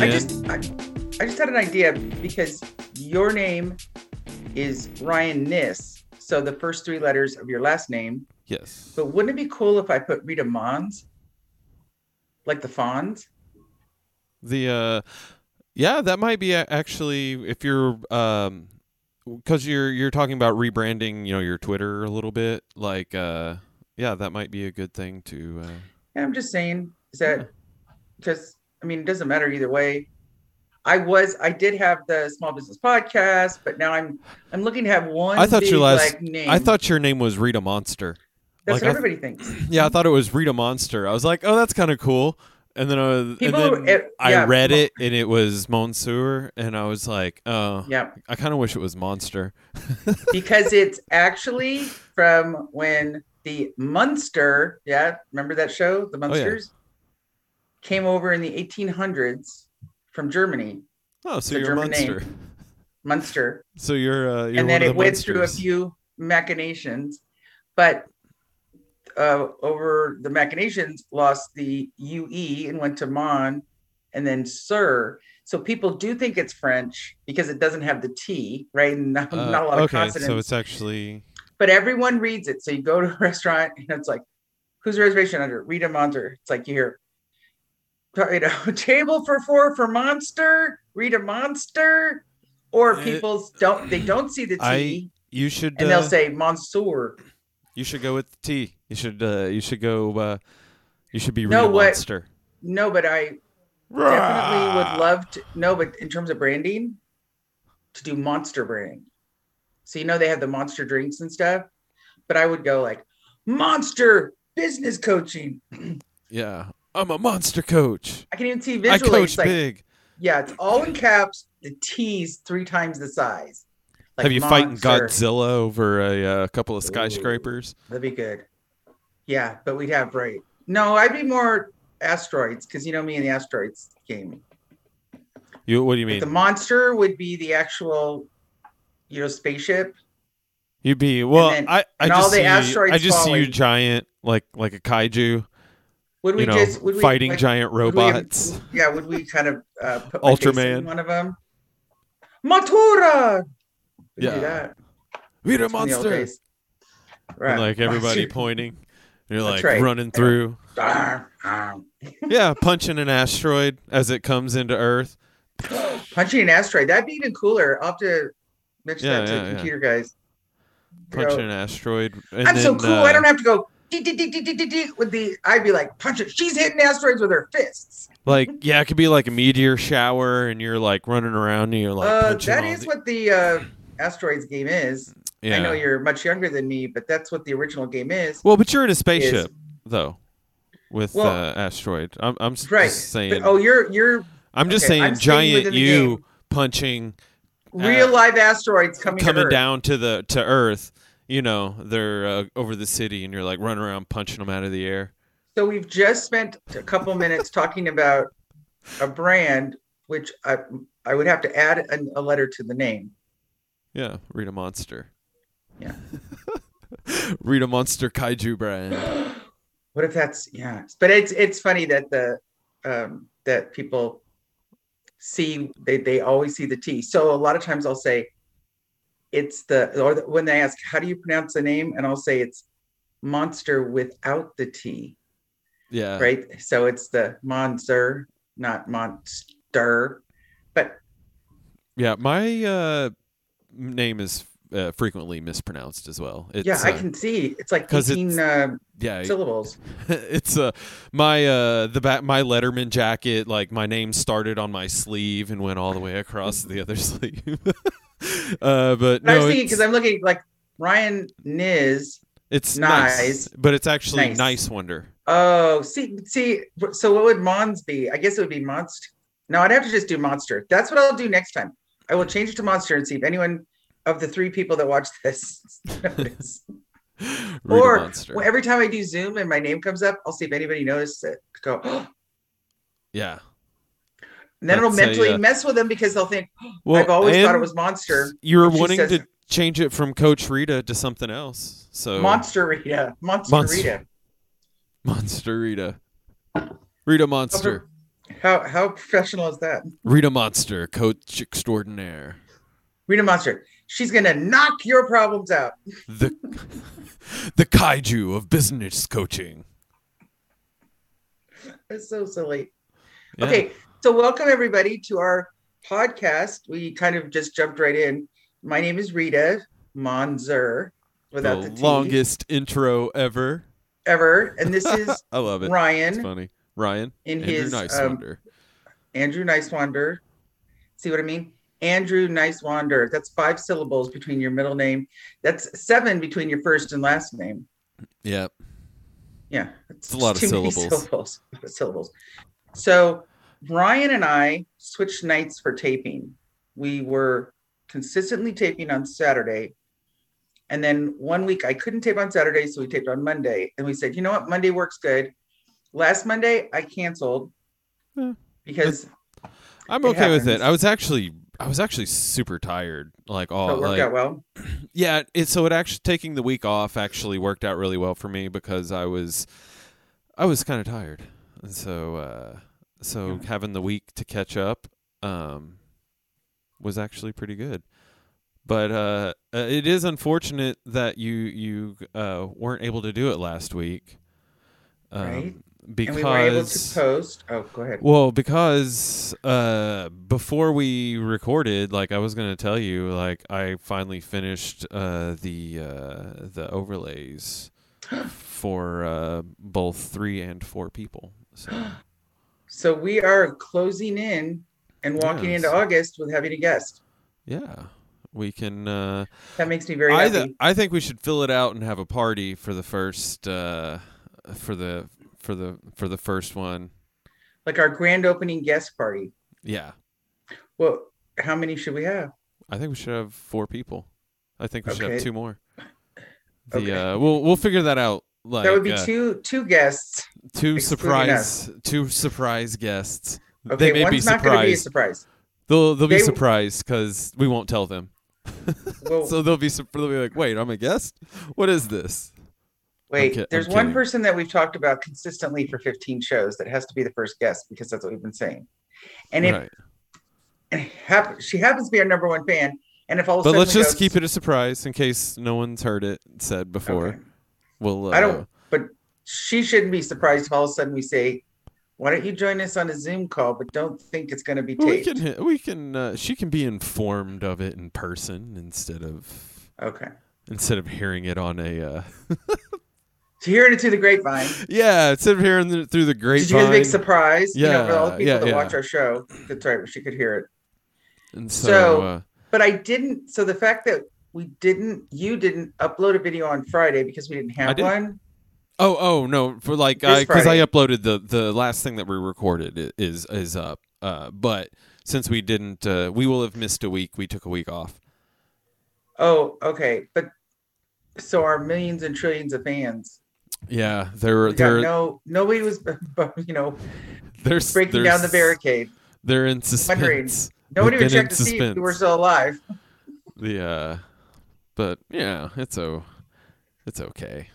I just I, I just had an idea because your name is Ryan Niss, so the first three letters of your last name. yes. But wouldn't it be cool if I put Rita Mons? Like the Fonz? The uh, yeah, that might be actually if you're um, because you're you're talking about rebranding, you know, your Twitter a little bit. Like uh, yeah, that might be a good thing to. Uh, Yeah, I'm just saying is that because I mean it doesn't matter either way. I was I did have the small business podcast, but now I'm I'm looking to have one. I thought your last- like, name. I thought your name was Rita Monster. that's like, what I- everybody thinks. Yeah, I thought it was Rita Monster. I was like, oh, that's kind of cool. And then, I, People, and then it- I yeah, read mo- it, and it was Monsieur, and I was like, oh, Yeah, I kind of wish it was Monster. because it's actually from when the Munster, yeah, remember that show, The Oh, yeah. Came over in the 1800s from Germany, Oh, so you're German name. Munster. Munster, So you're, uh, you're and then it the went through a few machinations, but uh, over the machinations lost the UE and went to Mon, and then Sir. So people do think it's French because it doesn't have the T, right? And not, Uh, not a lot of okay, consonants. so it's actually but everyone reads it. So you go to a restaurant and it's like, whose reservation under? Rita Monster. It's like you hear, you know, table for four for Monster, read a Monster, or Uh, people don't they don't see the T I- you should and they'll uh, say Monsieur. you should go with the T. You should uh, you should go uh, you should be No, Rita what- Monster. No, but I definitely would love to. No, but in terms of branding, to do Monster branding. So you know they have the Monster drinks and stuff, but I would go like Monster business coaching. Yeah, I'm a monster coach. I can even see visually. I coach like, big. Yeah, it's all in caps. The T's three times the size. Like Have you fighting Godzilla over a uh, couple of skyscrapers? That'd be good. Yeah, but we'd have right. No, I'd be more asteroids because you know me in the asteroids game. You what do you But mean? the monster would be the actual, you know, spaceship. You'd be well. then- I I and just see asteroids I just see you giant like like a kaiju. Would we you know, just would we, fighting like, giant would we robots. yeah, would we kind of uh, put Ultraman. one of them? Mothra. We'd Yeah. do that. Rita in the old monster. Right. And like everybody pointing. You're That's like right. running through. Yeah, punching an asteroid as it comes into Earth. Punching an asteroid. That'd be even cooler. I'll have to mention Yeah, that to yeah, yeah. computer guys. You know, Punching an asteroid. And I'm so cool. uh, I don't have to go with the. I'd be like, punch it. She's hitting asteroids with her fists. like yeah, it could be like a meteor shower, and you're like running around, and you're like uh, that the- what the uh, asteroids game is. yeah. I know you're much younger than me, but that's what the original game is. Well, but you're in a spaceship though, with Well- uh, asteroid. I'm I'm Right. just saying. But, oh, you're you're I'm just okay, saying, I'm giant you punching real live asteroids coming, to coming Earth. down to the to Earth. You know, they're uh, over the city, and you're like running around punching them out of the air. So we've just spent a couple minutes talking about a brand, which I I would have to add a, a letter to the name. Yeah, Rita Monster. Yeah. Rita Monster Kaiju brand. what if that's yeah? But it's it's funny that the um, that people see they they always see the T. So a lot of times I'll say it's the or the, when they ask how do you pronounce the name, and I'll say it's monster without the T. Yeah. right? So it's the monster, not monster. But Yeah, my uh, name is uh, frequently mispronounced as well. It's, yeah, I uh, can see it's like 18 it's- uh, Yeah, syllables. it's uh my uh the back my Letterman jacket. Like my name started on my sleeve and went all the way across the other sleeve. Uh, but I no, was thinking because I'm looking like Ryan Niz. it's nice. nice. but it's actually Nice. nice wonder. Oh, see, see. So what would Mons be? I guess it would be Monster. No, I'd have to just do Monster. That's what I'll do next time. I will change it to Monster and see if anyone of the three people that watch this. or well, every time I do Zoom and my name comes up, I'll see if anybody notices it. Go. yeah. And then it'll That's a, mentally uh, mess with them because they'll think, Well, I've always thought it was Monster. You're wanting says- to change it from Coach Rita to something else. So Monster Rita. Monster Monster- Rita. Monster Rita. Rita Monster. How how professional is that? Rita Monster, coach extraordinaire. Rita Monster. She's gonna knock your problems out. The the kaiju of business coaching. It's so silly. Yeah. Okay, so welcome everybody to our podcast. We kind of just jumped right in. My name is Rita Monser, without the, the T longest intro ever. ever, and this is I love it. It's Ryan funny. Ryan in Andrew his um, Wonder. Andrew Nicewander. See what I mean? Andrew Nicewander. That's five syllables between your middle name. That's seven between your first and last name. Yeah. Yeah, it's a lot of syllables. syllables. A lot of syllables. So Ryan and I switched nights for taping. We were consistently taping on Saturday. And then one week I couldn't tape on Saturday, so we taped on Monday. And we said, you know what? Monday works good. Last Monday I canceled Yeah. because I'm It okay with it. I was actually I was actually super tired. Like all it worked like out well. yeah, it so it actually taking the week off actually worked out really well for me because I was I was kind of tired. And so uh so Yeah. having the week to catch up um was actually pretty good. But uh uh, it is unfortunate that you you uh weren't able to do it last week. Um, Right. because and we were able to post. Oh, go ahead. well, because uh, before we recorded, like I was gonna tell you, like I finally finished uh, the uh, the overlays for uh, both three and four people. So So we are closing in and walking Yes. into August with having a guest. yeah, we can. Uh, That makes me very I happy. I think we should fill it out and have a party for the first uh, for the for the for the first one. like our grand opening guest party. Yeah, Well, how many should we have? I think we should have four people. I think we should have two more. The Okay. uh, we'll we'll figure that out. Like that would be uh, two two guests. two surprise two surprise guests. Okay, they may be one's not going to be a surprised. surprise. They'll they'll be They- surprised because we won't tell them. Well, So they'll be they'll be like, wait, I'm a guest. What is this? wait, ki- there's one person that we've talked about consistently for 15 shows that has to be the first guest because that's what we've been saying. And if right. and hap- she happens to be our number one fan, and if all But let's just go, keep it a surprise in case no one's heard it said before. Okay. We'll. Uh, I don't, but she shouldn't be surprised if all of a sudden we say, "Why don't you join us on a Zoom call?" But don't think it's going to be taped. We can. We can. Uh, she can be informed of it in person instead of Okay, instead of hearing it on a. Uh, hearing it through the grapevine. yeah, instead of hearing it through the grapevine. Did you get a big surprise? you know, for all the Yeah, people yeah, that yeah. watch our show. That's right. She could hear it. And so, So- uh, But I didn't. So the fact that we didn't, you didn't upload a video on Friday because we didn't have did. one. oh, oh no, for like, because I, Friday. uploaded the the last thing that we recorded is is up. Uh, but since we didn't, uh, we will have missed a week. We took a week off. Oh, okay. But so our millions and trillions of fans. Yeah, they're We no, nobody was, you know, they're breaking they're down the barricade. They're in Wondering. suspense. Nobody They've would check to see if we suspense. were still alive. The uh, but yeah, it's o, it's okay.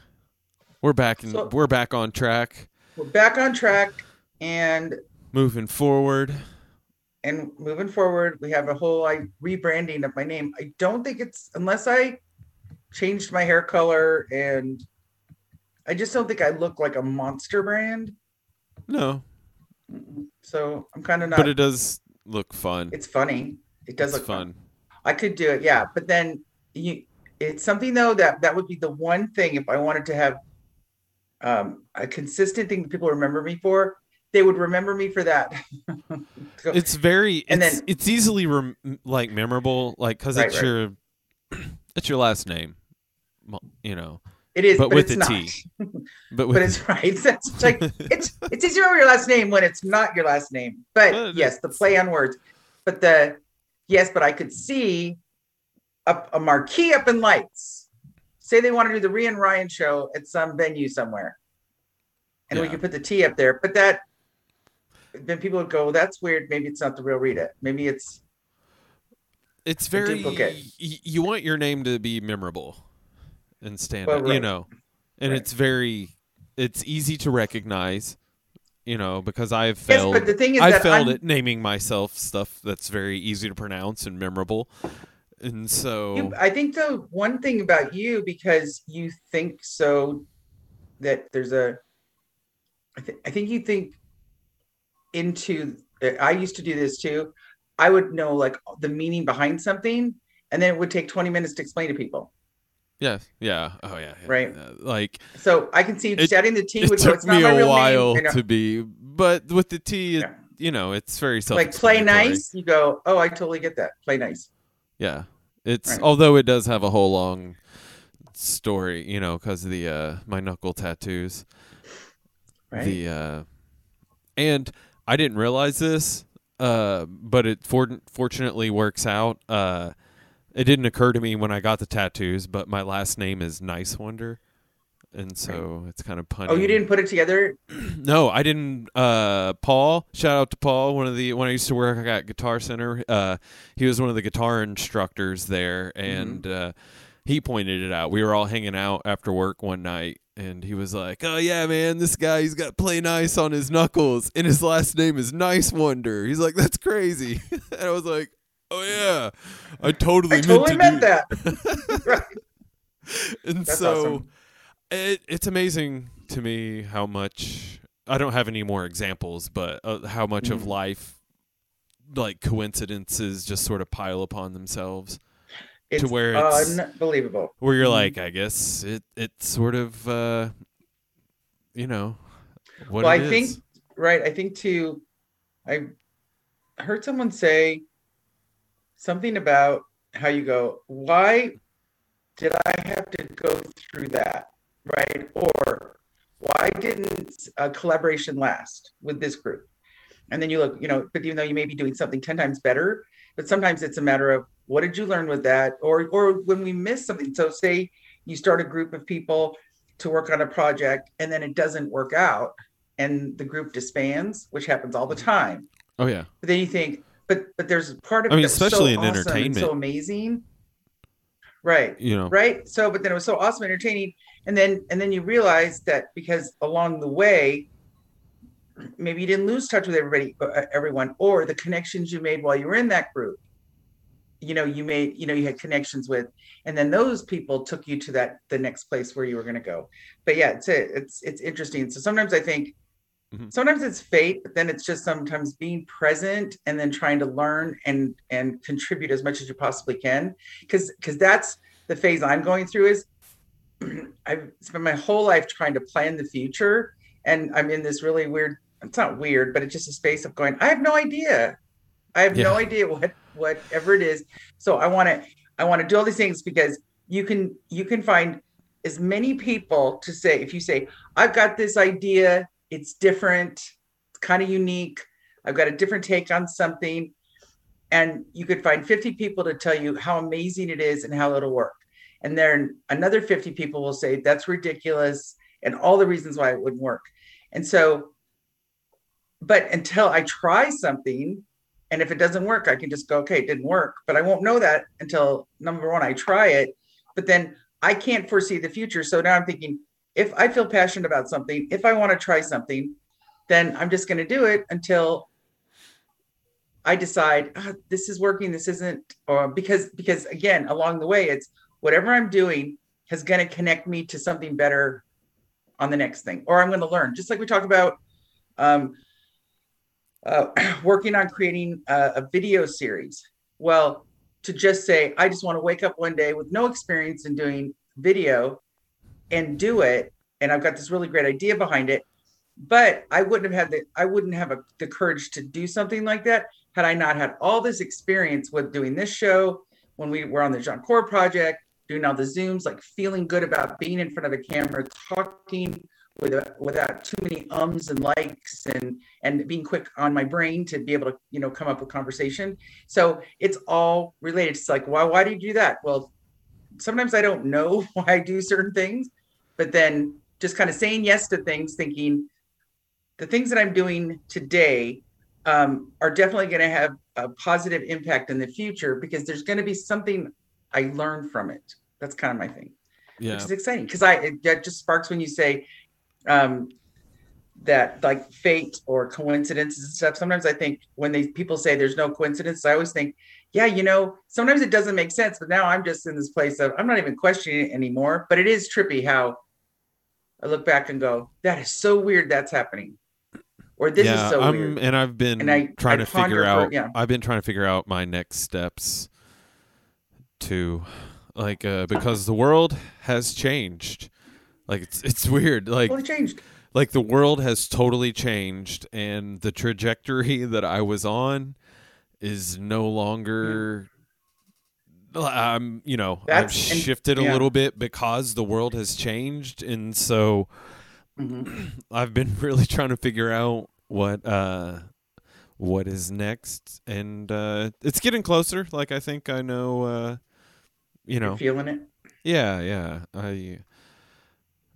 We're back in. So- we're back on track, We're back on track, and moving forward. and moving forward, we have a whole like rebranding of my name. I don't think it's unless I changed my hair color and I just don't think I look like a monster brand. No, So I'm kind of not. but it does look fun. it's funny. It does it's look fun. fun. I could do it, yeah. But then you, it's something though that that would be the one thing if I wanted to have um, a consistent thing that people remember me for. They would remember me for that. Go- It's very. And it's, then- it's easily rem- like memorable, like because Right, it's right. your it's your last name, you know. it is, but but, with it's the not. T. But with but it's right. It's, it's like it's it's easier remember your last name when it's not your last name. But yes, the play on words. But the yes, but I could see a, a marquee up in lights. Say they want to do the Rita and Ryan show at some venue somewhere, and we Yeah. could put the T up there. But that then people would go, well, "That's weird. Maybe it's not the real Rita. Maybe it's it's very duplicate. y- you want your name to be memorable and stand Well, out, you know and Right. it's very it's easy to recognize you know, because I've Yes, failed. but the thing is I failed I'm- at naming myself stuff that's very easy to pronounce and memorable, and so You, I think the one thing about you, because you think so that there's a, I, th- I think you think into, I used to do this too. I would know like the meaning behind something, and then it would take 20 minutes to explain to people. Yes. yeah, oh yeah, yeah, Right. yeah. Like So I can see It- adding the T it would go, took it's me a while to be, but with the T, it, Yeah. you know, it's very self like play nice, you go, oh, I totally get that. Play nice. Yeah, it's Right. although it does have a whole long story, you know, because of the uh, my knuckle tattoos. Right. The uh, and I didn't realize this, uh, but it for- fortunately works out. Uh, it didn't occur to me when I got the tattoos, but my last name is Nice Wonder, and so it's kind of punny. oh, you didn't put it together? No, I didn't. Uh, Paul, shout out to Paul. One of the when I used to work at Guitar Center, uh, he was one of the guitar instructors there, and uh, he pointed it out. We were all hanging out after work one night, and he was like, "Oh yeah, man, this guy he's got play nice on his knuckles, and his last name is Nice Wonder." He's like, "That's crazy," and I was like, "Oh yeah, I totally I totally to meant that. right. and That's so awesome. It, it's amazing to me how much I don't have any more examples, but uh, how much of Mhm. life like coincidences just sort of pile upon themselves It's where it's- unbelievable. where you're Mhm. like I guess it it's sort of uh you know what well, I it think right. I think too. I heard someone say something about how you go. Why did I have to go through that? Right? Or why didn't a collaboration last with this group? And then you look, you know, but even though you may be doing something ten times better, but sometimes it's a matter of what did you learn with that, or or when we miss something. So say you start a group of people to work on a project and then it doesn't work out and the group disbands, which happens all the time. oh yeah But then you think, but but there's part of I it mean, was so especially in awesome entertainment. so amazing. Right. you know Right. So but then it was so awesome entertaining. And then and then you realize that because along the way, maybe you didn't lose touch with everybody uh, everyone, or the connections you made while you were in that group. You know, you made, you know, you had connections with, and then those people took you to that the next place where you were going to go. But yeah, it's a, it's it's interesting. So sometimes I think Mhm. sometimes it's fate, but then it's just sometimes being present and then trying to learn and and contribute as much as you possibly can. Because because that's the phase I'm going through is I've spent my whole life trying to plan the future, and I'm in this really weird. It's not weird, but it's just a space of going. I have no idea. I have no idea what whatever it is. So I want to I want to do all these things because you can you can find as many people to say if you say I've got this idea, it's different, it's kind of unique. I've got a different take on something, and you could find 50 people to tell you how amazing it is and how it'll work. And then another 50 people will say that's ridiculous and all the reasons why it wouldn't work. And so, but until I try something, and if it doesn't work, I can just go, okay, it didn't work. But I won't know that until number one, I try it. But then I can't foresee the future. So now I'm thinking, if I feel passionate about something, if I want to try something, then I'm just going to do it until I decide "Ah, this is working, this isn't, or because because again, along the way, it's whatever I'm doing is going to connect me to something better on the next thing, or I'm going to learn. Just like we talked about um, uh, working on creating a, a video series. Well, to just say I just want to wake up one day with no experience in doing video and do it, and I've got this really great idea behind it, but I wouldn't have had the I wouldn't have a, the courage to do something like that had I not had all this experience with doing this show when we were on the John Core project, doing all the zooms, like feeling good about being in front of a camera, talking with a, without too many ums and likes, and and being quick on my brain to be able to you know come up with conversation. So it's all related. It's like why why do you do that? Well, sometimes I don't know why I do certain things, but then just kind of saying yes to things, thinking the things that I'm doing today um, are definitely going to have a positive impact in the future because there's going to be something I learned from it. That's kind of my thing, yeah which is exciting because I it, that just sparks when you say um, that like fate or coincidences and stuff. Sometimes I think when they people say there's no coincidence, I always think, yeah, you know, sometimes it doesn't make sense. But now I'm just in this place of I'm not even questioning it anymore. But it is trippy how I look back and go, that is so weird that's happening. Or this yeah, is so I'm, weird. and I've been And I- trying I to figure for- out. yeah. I've been trying to figure out my next steps to, like, uh, because the world has changed. Like it's it's weird. Like Totally changed. like the world has totally changed, and the trajectory that I was on is no longer. I'm, you know, I've That's- and- shifted a little bit because the world has changed, and so Mhm. I've been really trying to figure out what uh what is next and uh it's getting closer like I think I know uh you know You're feeling it. yeah yeah I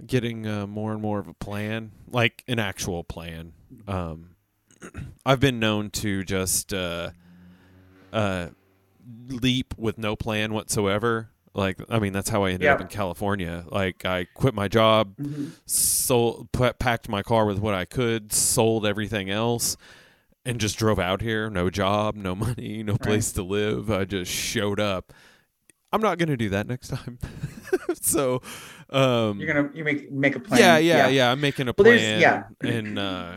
getting uh, more and more of a plan like an actual plan um I've been known to just uh uh leap with no plan whatsoever like I mean that's how I ended up in California like I quit my job Mhm. sold pa- packed my car with what I could, sold everything else, and just drove out here. No job, no money, no place to live. I just showed up. I'm not gonna do that next time. so, um, You're gonna you make make a plan. yeah, yeah, yeah, I'm making a Well, plan, yeah. and uh,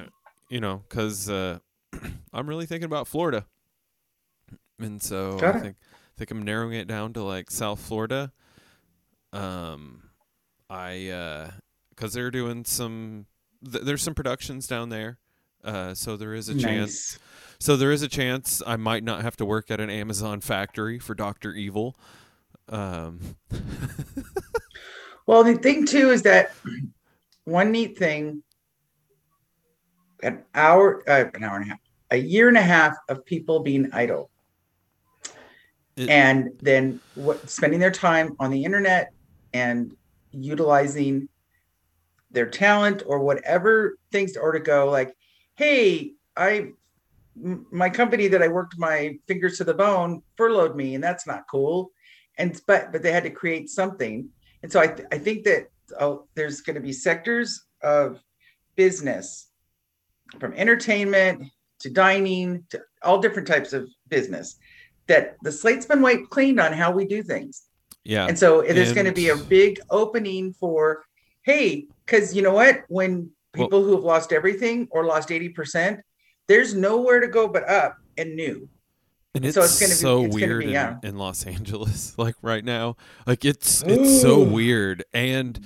you know, because uh, I'm really thinking about Florida, and so Got I it. think think I'm narrowing it down to like South Florida. Um, I uh, because they're doing some, th- there's some productions down there. Uh, so there is a chance. So there is a chance I might not have to work at an Amazon factory for Doctor Evil. Um, Well, the thing too is that one neat thing, an hour, uh, an hour and a half, a year and a half of people being idle, It- and then what, spending their time on the internet and utilizing their talent or whatever things or to go like, hey, I m- my company that I worked my fingers to the bone furloughed me, and that's not cool. And but but they had to create something, and so I th- I think that oh, there's going to be sectors of business, from entertainment to dining to all different types of business, that the slate's been wiped clean on how we do things. yeah, And so there's going to be a big opening for, hey, because you know what? When Well- people who have lost everything or lost 80%, there's nowhere to go but up and new. And it's So it's gonna be- so it's weird be, in, yeah. in Los Angeles, like right now. Like it's it's so weird. And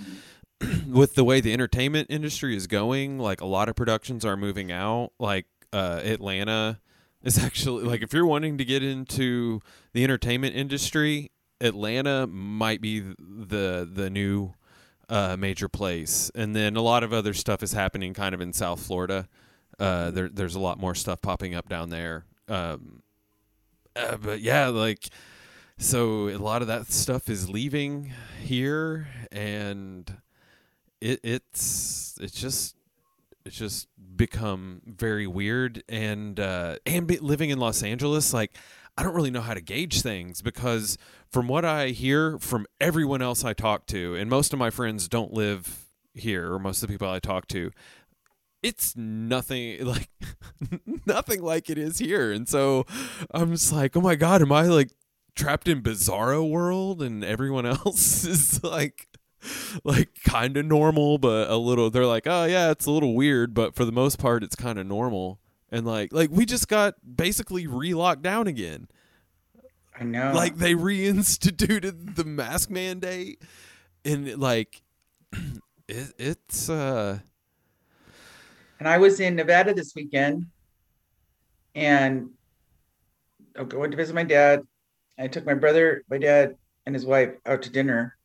with the way the entertainment industry is going, like a lot of productions are moving out. Like uh, Atlanta is actually like if you're wanting to get into the entertainment industry, Atlanta might be the the new uh, major place. And then a lot of other stuff is happening kind of in South Florida. Uh, there, there's a lot more stuff popping up down there. Um, uh, but yeah, like so a lot of that stuff is leaving here, and it it's it's just it's just become very weird and uh and living in Los Angeles like I don't really know how to gauge things because from what I hear from everyone else I talk to and most of my friends don't live here or most of the people I talk to it's nothing like nothing like it is here. And so I'm just like oh my god am I like trapped in bizarro world? And everyone else is like like kind of normal but a little they're like oh yeah it's a little weird but for the most part it's kind of normal. And like like we just got basically re-locked down again. I know. like they reinstituted the mask mandate. And like it, it's uh and I was in Nevada this weekend, and I went to visit my dad. I took my brother, my dad, and his wife out to dinner,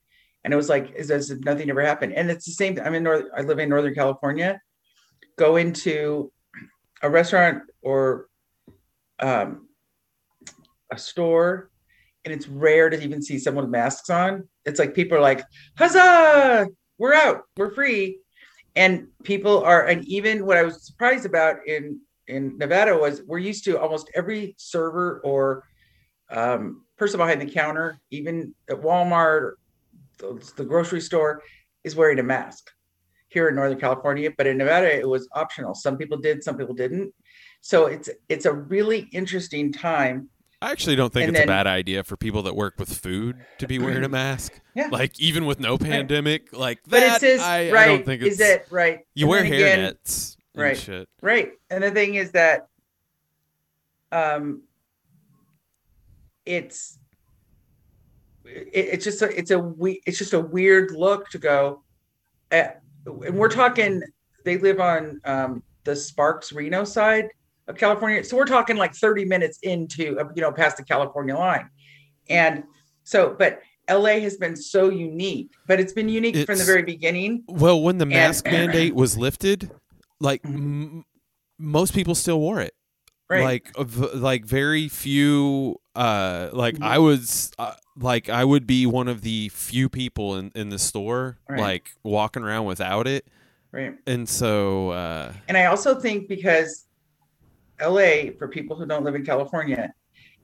and it was like as as if nothing ever happened. And it's the same. I'm in North. I live in Northern California. Go into a restaurant or um, a store, and it's rare to even see someone with masks on. It's like people are like, "Huzzah! We're out. We're free." And people are and even what i was surprised about in in nevada was we're used to almost every server or um, person behind the counter even at walmart the, the grocery store is wearing a mask here in Northern California, but in Nevada it was optional. Some people did, some people didn't. So it's it's a really interesting time. I actually don't think And it's then- a bad idea for people that work with food to be wearing a mask. Yeah. Like even with no pandemic, like that. But it says I, right. I don't think it's. is that right? you And wear then hair again- nets right. shit. Right. And the thing is that um it's it, it's just a it's a we it's just a weird look to go at, and we're talking they live on um the Sparks Reno side of California. So we're talking like 30 minutes into uh, you know past the California line. And so but LA has been so unique, but it's been unique from the very beginning. Well, when the mask And- mandate was lifted, like m- most people still wore it. Right. Like of- like very few. Uh, like Mhm. I was uh, like I would be one of the few people in in the store Right. like walking around without it, right. and so uh, And I also think because LA, for people who don't live in California,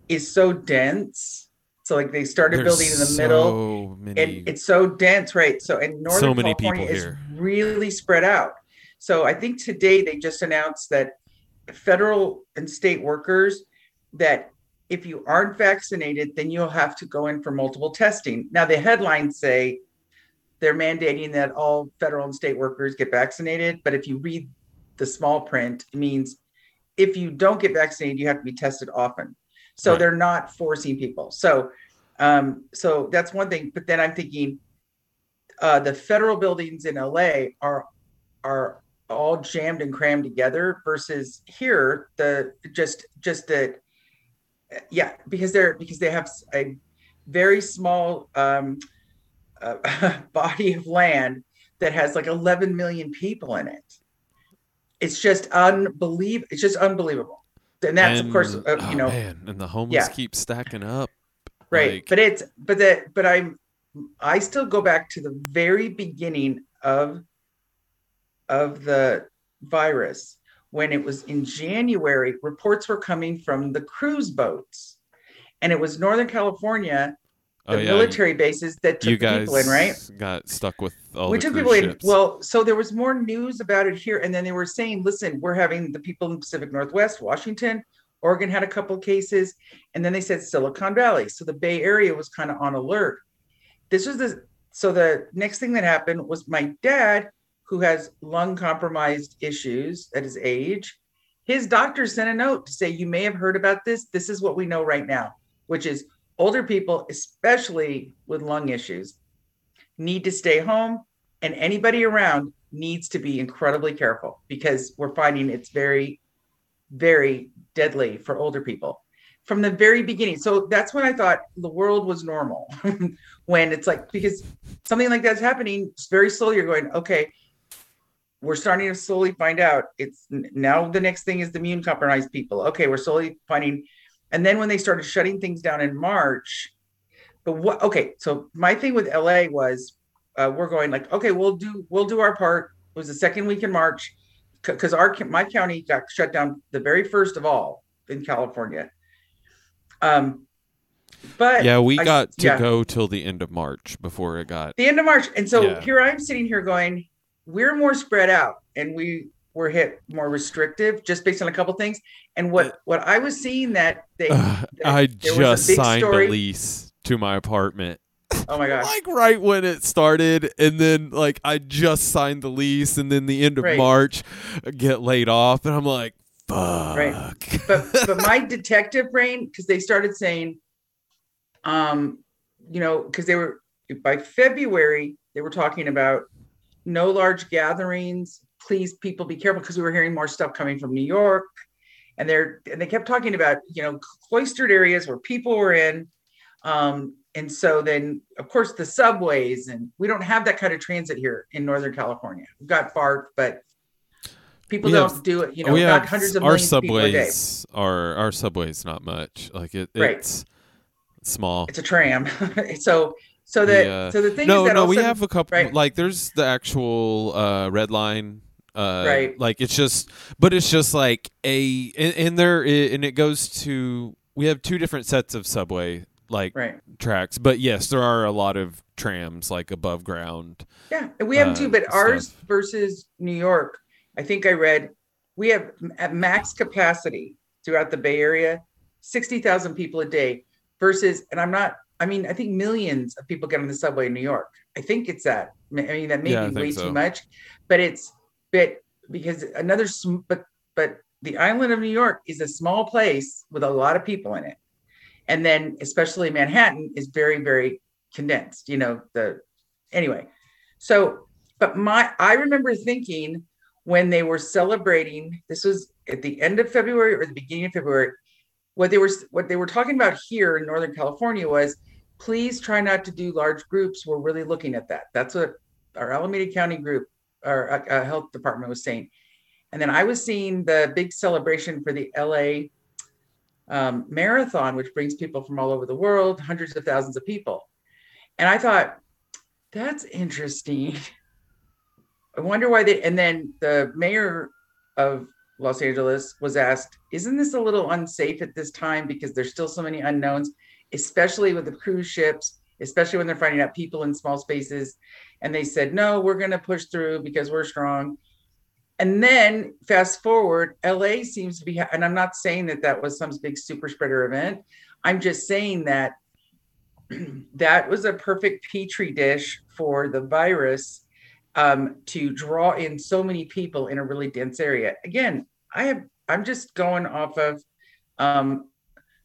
is so dense. So like they started there's building in the middle many. and it's so dense, right? So in Northern So many California people is here. really spread out. So I think today they just announced that federal and state workers that if you aren't vaccinated, then you'll have to go in for multiple testing. Now the headlines say they're mandating that all federal and state workers get vaccinated, but if you read the small print, it means if you don't get vaccinated, you have to be tested often. So Right. they're not forcing people. So um, so that's one thing. But then I'm thinking uh, the federal buildings in LA are are all jammed and crammed together versus here the just just the yeah because they're because they have a very small um, uh, body of land that has like 11 million people in it. It's just unbelievable. It's just unbelievable. And that's of course uh, oh, you know man, and the homeless yeah. keep stacking up. right Like- but it's but that but i'm i still go back to the very beginning of of the virus when it was in january reports were coming from the cruise boats and it was northern california Oh, the oh yeah, military bases that you took guys people in right? got stuck with all we the took people in. well so there was more news about it here and then they were saying listen we're having the people in pacific northwest washington oregon had a couple cases and then they said silicon valley. So the bay area was kind of on alert. This was the so the next thing that happened was my dad who has lung compromised issues at his age his doctor sent a note to say you may have heard about this. This is what we know right now which is older people especially with lung issues need to stay home and anybody around needs to be incredibly careful because we're finding it's very very deadly for older people from the very beginning. So that's when i thought the world was normal when it's like because something like that's happening very slowly you're going okay we're starting to slowly find out it's now the next thing is the immune compromised people. Okay we're slowly finding and then when they started shutting things down in march but what okay so my thing with la was uh, we're going like okay we'll do we'll do our part it was the second week in march because our my county got shut down the very first of all in california um but yeah, we I- got to yeah. go till the end of March before it got. the end of march and so Yeah. here i'm sitting here going we're more spread out and we were hit more restrictive just based on a couple things and what what i was seeing that they there- I just signed story- a lease to my apartment. oh my gosh Like right when it started, and then like I just signed the lease, and then the end of Right. March, I get laid off, and I'm like, fuck. Right. but but my detective brain because they started saying um you know because they were by february they were talking about no large gatherings please people be careful because we were hearing more stuff coming from new york and they're and they kept talking about you know cloistered areas where people were in um and so then of course the subways and we don't have that kind of transit here in northern california we've got BART, but people We don't have- do it you know we have hundreds of our millions of people a day subways are our subways not much like it Right. it's small it's a tram. so so that uh, so the thing no is that no a we have a couple right. like there's the actual uh red line uh Right. like it's just but it's just like a and, and there and it goes to we have two different sets of subway like Right. tracks. But yes, there are a lot of trams like above ground. Yeah, we have uh, too, but ours versus New York, I think I read we have at max capacity throughout the Bay Area, 60,000 people a day versus, and I'm not, I mean, I think millions of people get on the subway in New York. I think it's that. I mean, that may Yeah, be way so. too much, but it's, because another, but, but the island of New York is a small place with a lot of people in it. And then especially Manhattan is very, very condensed, you know, the, anyway. So, but my, I remember thinking when they were celebrating, this was at the end of February or the beginning of February, what they were, what they were talking about here in Northern California was, please try not to do large groups. We're really looking at that. That's what our Alameda County group, our uh, uh, health department was saying. And then I was seeing the big celebration for the LA um, marathon, which brings people from all over the world, hundreds of thousands of people. And I thought, that's interesting. I wonder why they, and then the mayor of Los Angeles was asked, isn't this a little unsafe at this time because there's still so many unknowns, especially with the cruise ships, especially when they're finding out people in small spaces. And they said, no, we're going to push through because we're strong. And then fast forward, LA seems to be, and I'm not saying that that was some big super spreader event. I'm just saying that that was a perfect petri dish for the virus um, to draw in so many people in a really dense area. Again, I have, I'm just going off of um,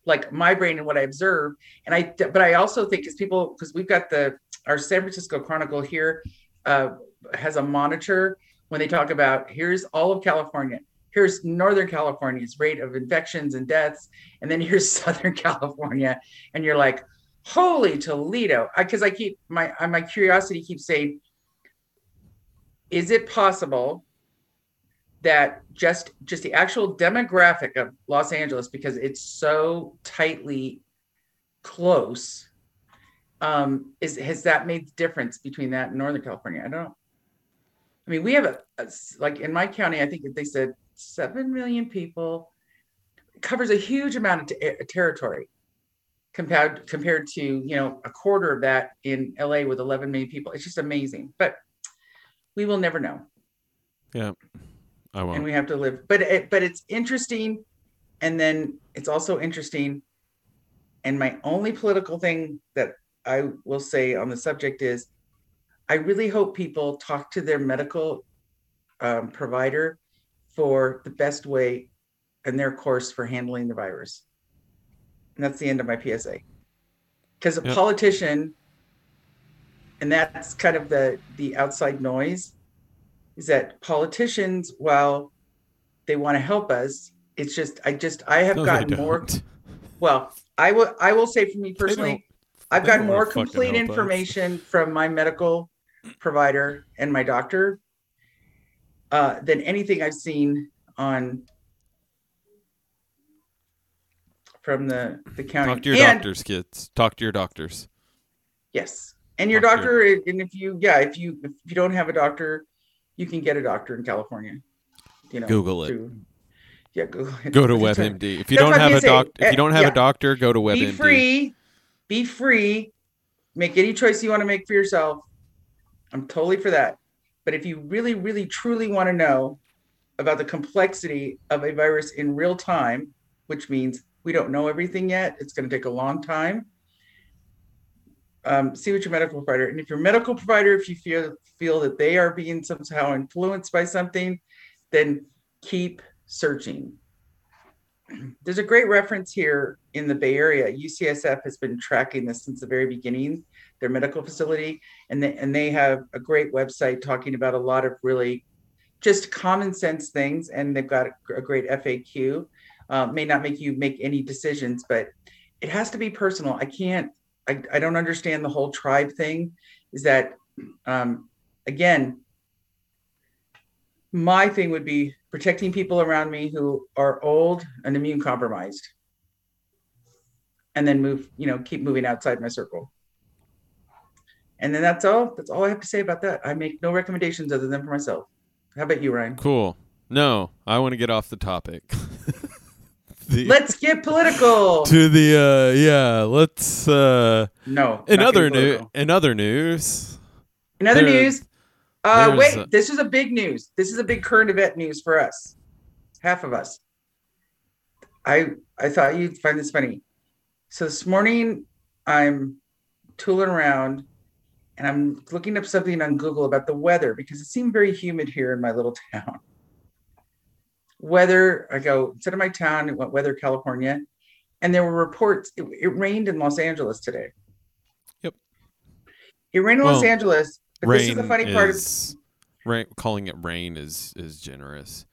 like my brain and what I observe. And I, but I also think as people, because we've got the, our San Francisco Chronicle here uh, has a monitor when they talk about here's all of California, here's Northern California's rate of infections and deaths, and then here's Southern California, and you're like, holy Toledo! Because I, keep my my curiosity keeps saying, is it possible that just just the actual demographic of Los Angeles, because it's so tightly close, um, is has that made the difference between that and Northern California? I don't know. I mean, we have a like in my county, I think they said seven million people. It covers a huge amount of te- territory compared compared to you know a quarter of that in LA with 11 million people. It's just amazing, but we will never know, Yeah, I and won't. we have to live. But it, but it's interesting, and then it's also interesting. And my only political thing that I will say on the subject is, I really hope people talk to their medical um, provider for the best way and their course for handling the virus. And that's the end of my PSA. Because a Yep. politician, and that's kind of the the outside noise, is that politicians, while they want to help us, it's just I just I have No, gotten more. Well, I will I will say for me personally, I've gotten more complete help us. information from my medical provider and my doctor uh, than anything I've seen on from the the county. Talk to your and, doctors, kids. Talk to your doctors. Yes, and your Talk to doctor, and if you yeah, if you if you don't have a doctor, you can get a doctor in California. You know, Google it. through- yeah, Google it. Go to WebMD. If you That's don't have a gonna say. doc, if you don't have Uh, a doctor, go to WebMD. be free be free make any choice you want to make for yourself i'm totally for that but if you really really truly want to know about the complexity of a virus in real time which means we don't know everything yet it's going to take a long time um, see what your medical provider and if your medical provider if you feel feel that they are being somehow influenced by something then keep searching there's a great reference here in the Bay Area. UCSF has been tracking this since the very beginning, their medical facility, and they and they have a great website talking about a lot of really just common sense things, and they've got a, great FAQ. Uh, may not make you make any decisions, but it has to be personal. I can't. I, I don't understand the whole tribe thing. Is that um, again? My thing would be protecting people around me who are old and immune compromised and then move you know keep moving outside my circle and then that's all that's all i have to say about that i make no recommendations other than for myself how about you ryan Cool. No, I want to get off the topic. the Let's get political. to the uh yeah, let's uh no. in other getting new political. in other news. In other there- news, uh, wait, a- this is a big news. This is a big current event news for us, half of us. I I thought you'd find this funny. So this morning, I'm tooling around, and I'm looking up something on Google about the weather because it seemed very humid here in my little town. Weather, I go instead of my town, it went weather California, and there were reports. It, it rained in Los Angeles today. Yep. It rained in Los Angeles. But this is the funny part of rain, calling it rain is is generous.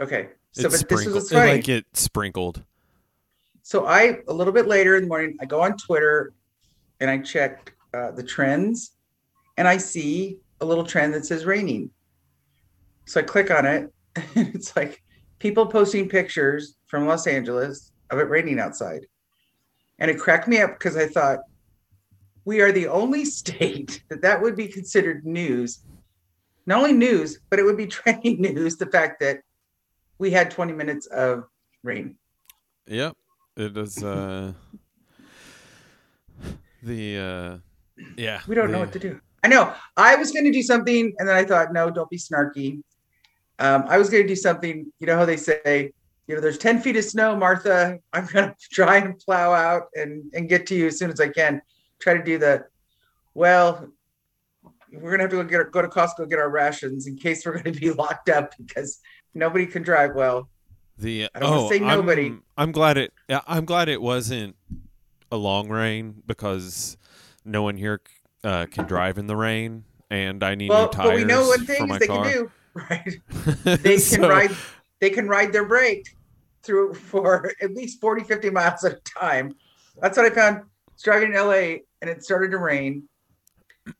Okay. So, It's but this what's funny. like it sprinkled. so I, a little bit later in the morning, I go on Twitter and I check uh, the trends and I see a little trend that says raining. So I click on it and it's like people posting pictures from Los Angeles of it raining outside. And it cracked me up because I thought we are the only state that that would be considered news. Not only news, but it would be trending news. The fact that we had 20 minutes of rain. Yep. It is uh the uh yeah. We don't know what to do. I know. I was going to do something, and then I thought, no, don't be snarky. Um, I was going to do something. You know how they say, you know, there's 10 feet of snow, Martha. I'm going to try and plow out and, and get to you as soon as I can. Try to do the, well, we're going to have to go, get, go to Costco, get our rations in case we're going to be locked up because nobody can drive well. The I don't oh, say nobody. I'm, I'm glad it. I'm glad it wasn't a long rain because no one here uh, can drive in the rain, and I need Well, new tires but we know one thing is they car. can do, right? they can So, ride they can ride their brake through for at least 40 50 miles at a time. That's what i found. It's driving in la and it started to rain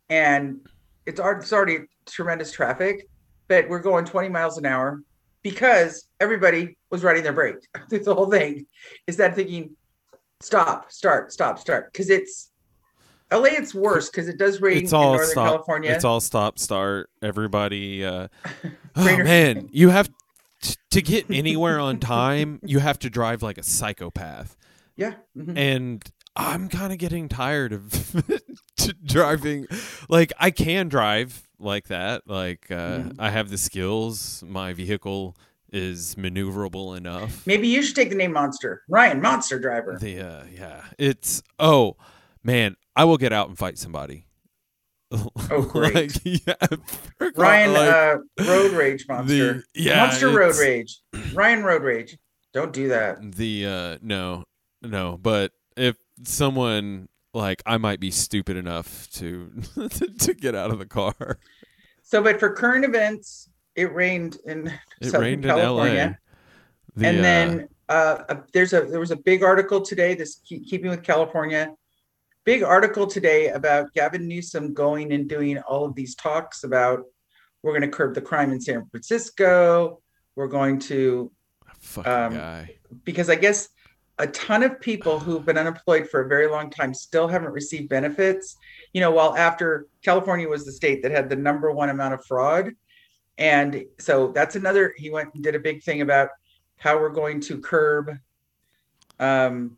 and it's already, it's already tremendous traffic but we're going 20 miles an hour because everybody was riding their brake. The whole thing is that thinking stop start stop start. Because it's la it's worse because it does rain It's in all northern stop. california It's all stop start. Everybody. Uh, oh man, you have t- to get anywhere on time. You have to drive like a psychopath, yeah mhm. and I'm kind of getting tired of driving. Like I can drive like that. Like uh, Mhm. I have the skills. My vehicle is maneuverable enough. maybe you should take the name monster ryan monster driver The uh, yeah, it's oh man, I will get out and fight somebody. Oh, great. like, yeah, Ryan, like, uh, Road Rage Monster. the yeah, Monster Road Rage. Ryan Road Rage. Don't do that. The uh, no, no, but if someone like I might be stupid enough to to get out of the car. So, but for current events, it rained in It Southern rained California. in L.A. The, and uh, then uh, uh, there's a there was a big article today. This keep, keeping with California, big article today about Gavin Newsom going and doing all of these talks about we're going to curb the crime in San Francisco. We're going to um, guy. because I guess a ton of people who've been unemployed for a very long time still haven't received benefits. You know, while after California was the state that had the number one amount of fraud. And so that's another, he went and did a big thing about how we're going to curb. Um,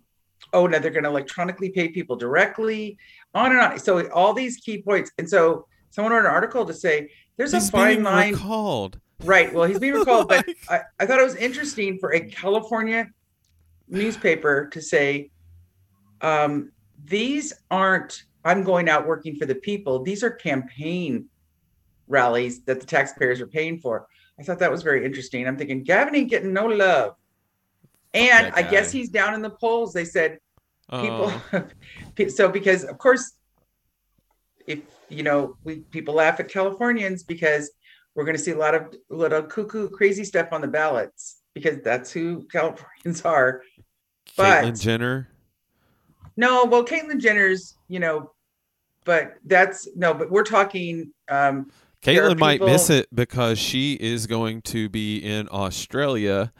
oh, now they're going to electronically pay people directly, on and on. So all these key points. And so someone wrote an article to say there's He's a fine being line. called Right. Well, he's being recalled, but I, I thought it was interesting for a California newspaper to say, um, these aren't, I'm going out working for the people. These are campaign rallies that the taxpayers are paying for. I thought that was very interesting. I'm thinking, Gavin ain't getting no love. And I guess he's down in the polls. They said people Oh, so because of course if you know we people laugh at californians because we're going to see a lot of little cuckoo crazy stuff on the ballots because that's who californians are but- Caitlyn Jenner. no well caitlyn jenner's you know but that's no but we're talking um Caitlyn might miss it because she is going to be in Australia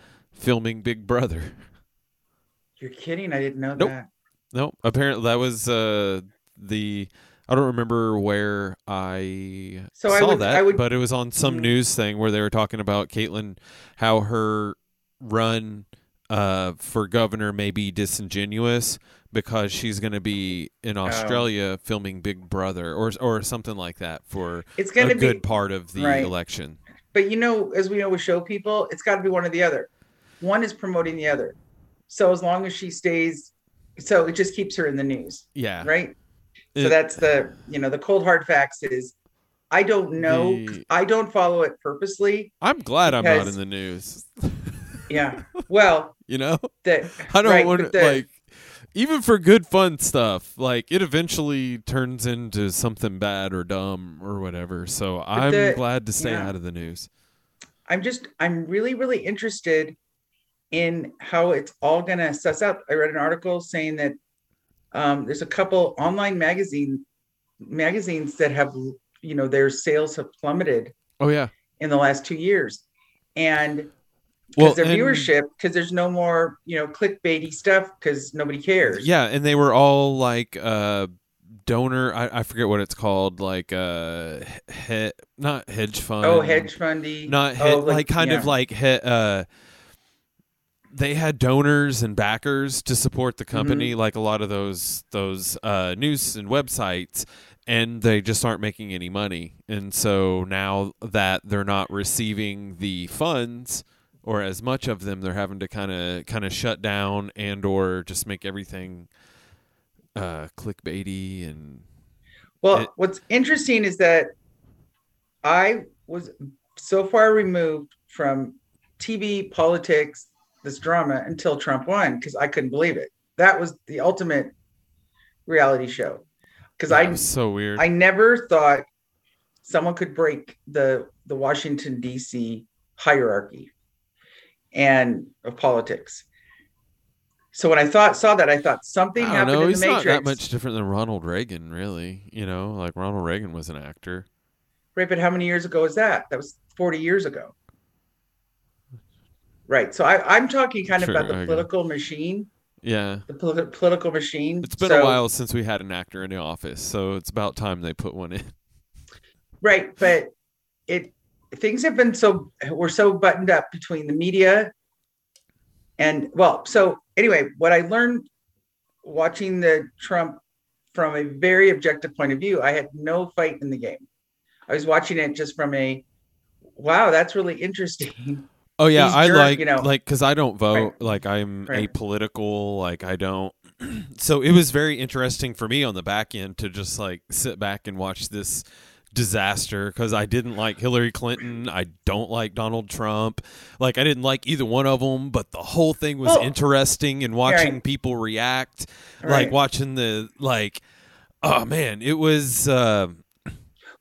filming Big Brother. you're kidding i didn't know Nope. that No, apparently that was uh, the. I don't remember where I So saw I would- that, I would- but it was on some Mhm. news thing where they were talking about Caitlyn, how her run uh, for governor may be disingenuous because she's going to be in Oh. Australia filming Big Brother or or something like that for It's going to be good part of the right. election. but you know, as we know with show people, it's got to be one or the other. One is promoting the other. So as long as she stays, so it just keeps her in the news, Yeah. right? So that's the you know the cold hard facts is I don't know The- I don't follow it purposely. I'm glad I'm not in the news. Yeah. Well, you know? that I don't right, want to the- like even for good fun stuff, like it eventually turns into something bad or dumb or whatever. So I'm the- glad to stay yeah. out of the news. I'm just I'm really really interested in how it's all gonna suss out. I read an article saying that um, there's a couple online magazine magazines that have you know their sales have plummeted Oh yeah. in the last two years, and Well, because their and- viewership because there's no more you know clickbaity stuff because nobody cares. Yeah, and they were all like uh donor I, I forget what it's called, like uh he, not hedge fund. Oh, hedge fundy. not he, Oh, like, kind of like he, uh they had donors and backers to support the company Mm-hmm. like a lot of those those uh news and websites and they just aren't making any money and so now that they're not receiving the funds or as much of them they're having to kind of kind of shut down and or just make everything uh clickbaity and Well, It- what's interesting is that I was so far removed from TV politics, this drama until Trump won because I couldn't believe it. That was the ultimate reality show. Because I was so weird I never thought someone could break the the Washington D.C. hierarchy and of politics. So when I thought saw that, I thought something I happened know. in He's the not Matrix. that much different than Ronald Reagan, really. You know, like Ronald Reagan was an actor. Right, but how many years ago was that? That was 40 years ago. Right. So I, I'm talking kind Sure, of about the it. political machine, Yeah. the politi- political machine. It's been So- a while since we had an actor in the office, so it's about time they put one in. Right, but it things have been so we're so buttoned up between the media and well, so anyway, what I learned watching the Trump from a very objective point of view, I had no fight in the game. I was watching it just from a wow, that's really interesting. Oh yeah, I like you know- like because I don't vote. Right. Like I'm Right. apolitical. Like I don't. so it was very interesting for me on the back end to just like sit back and watch this disaster because I didn't like Hillary Clinton. I don't like Donald Trump. Like I didn't like either one of them. But the whole thing was Well- interesting and watching Right. people react. Like watching the like. Oh man, it was. Uh,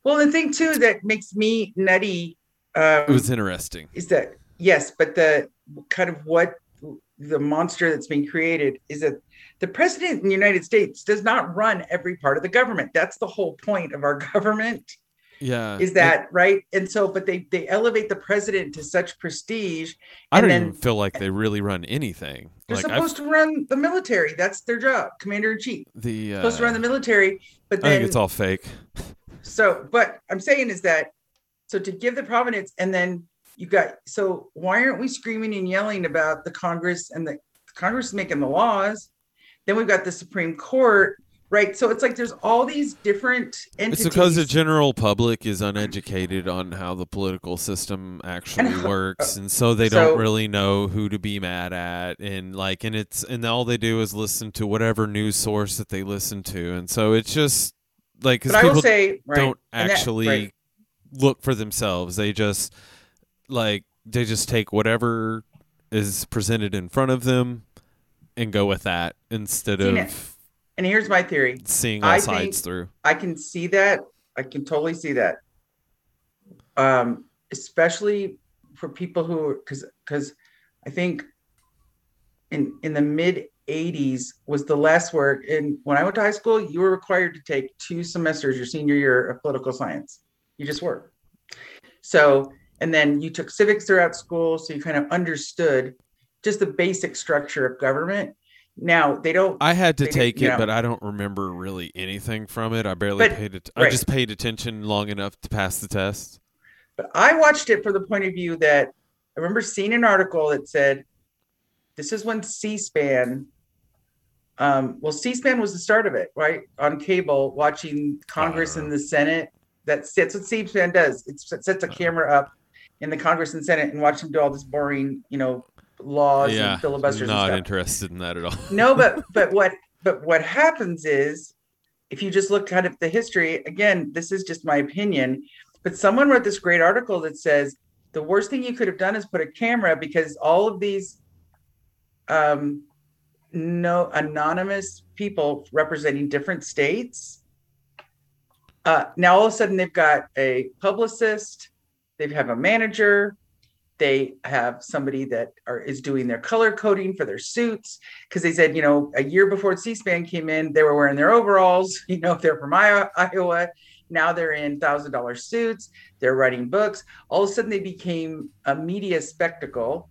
Well, the thing too that makes me nutty um, it was interesting. is that yes, but the kind of what the monster that's being created is that the president in the United States does not run every part of the government. That's the whole point of our government. Yeah, Is that right? And so, but they they elevate the president to such prestige. I and don't then- even feel like they really run anything. They're Like supposed to run the military. That's their job, commander in chief. the uh, Supposed to run the military, but I think it's all fake. So, but I'm saying is that so to give the provenance, and then you got so why aren't we screaming and yelling about the Congress and the Congress is making the laws? Then we've got the Supreme Court, right? So it's like there's all these different entities. It's because the general public is uneducated on how the political system actually how- uh, works, and so they so- don't really know who to be mad at, and like, and it's and all they do is listen to whatever news source that they listen to, and so it's just like because but I will people say, right, don't and that- actually right. look for themselves. They just like they just take whatever is presented in front of them and go with that instead of and here's my theory. seeing all I sides through. I can see that. I can totally see that. Um, especially for people who because because I think in in the mid 80s was the last work. And when I went to high school, you were required to take two semesters your senior year of political science. You just were. So, and then you took civics throughout school, so you kind of understood just the basic structure of government. Now they don't I had to take it, know. but I don't remember really anything from it. I barely But- paid it. I just paid attention long enough to pass the test. But I watched it from the point of view that I remember seeing an article that said this is when C-SPAN. Um, well, C-SPAN was the start of it, right? On cable, watching Congress and the Senate. That's that's what C-SPAN does. It sets a camera up in the Congress and Senate and watch them do all this boring, you know, laws yeah, and filibusters. not and interested in that at all. no, but but what but what happens is if you just look kind of the history, again, this is just my opinion, but someone wrote this great article that says the worst thing you could have done is put a camera because all of these um no anonymous people representing different states uh now all of a sudden they've got a publicist they have a manager they have somebody that are, is doing their color coding for their suits because they said, you know, a year before C-SPAN came in, they were wearing their overalls. You know, if they're from Iowa. Now they're in thousand dollar suits. They're writing books. All of a sudden, they became a media spectacle,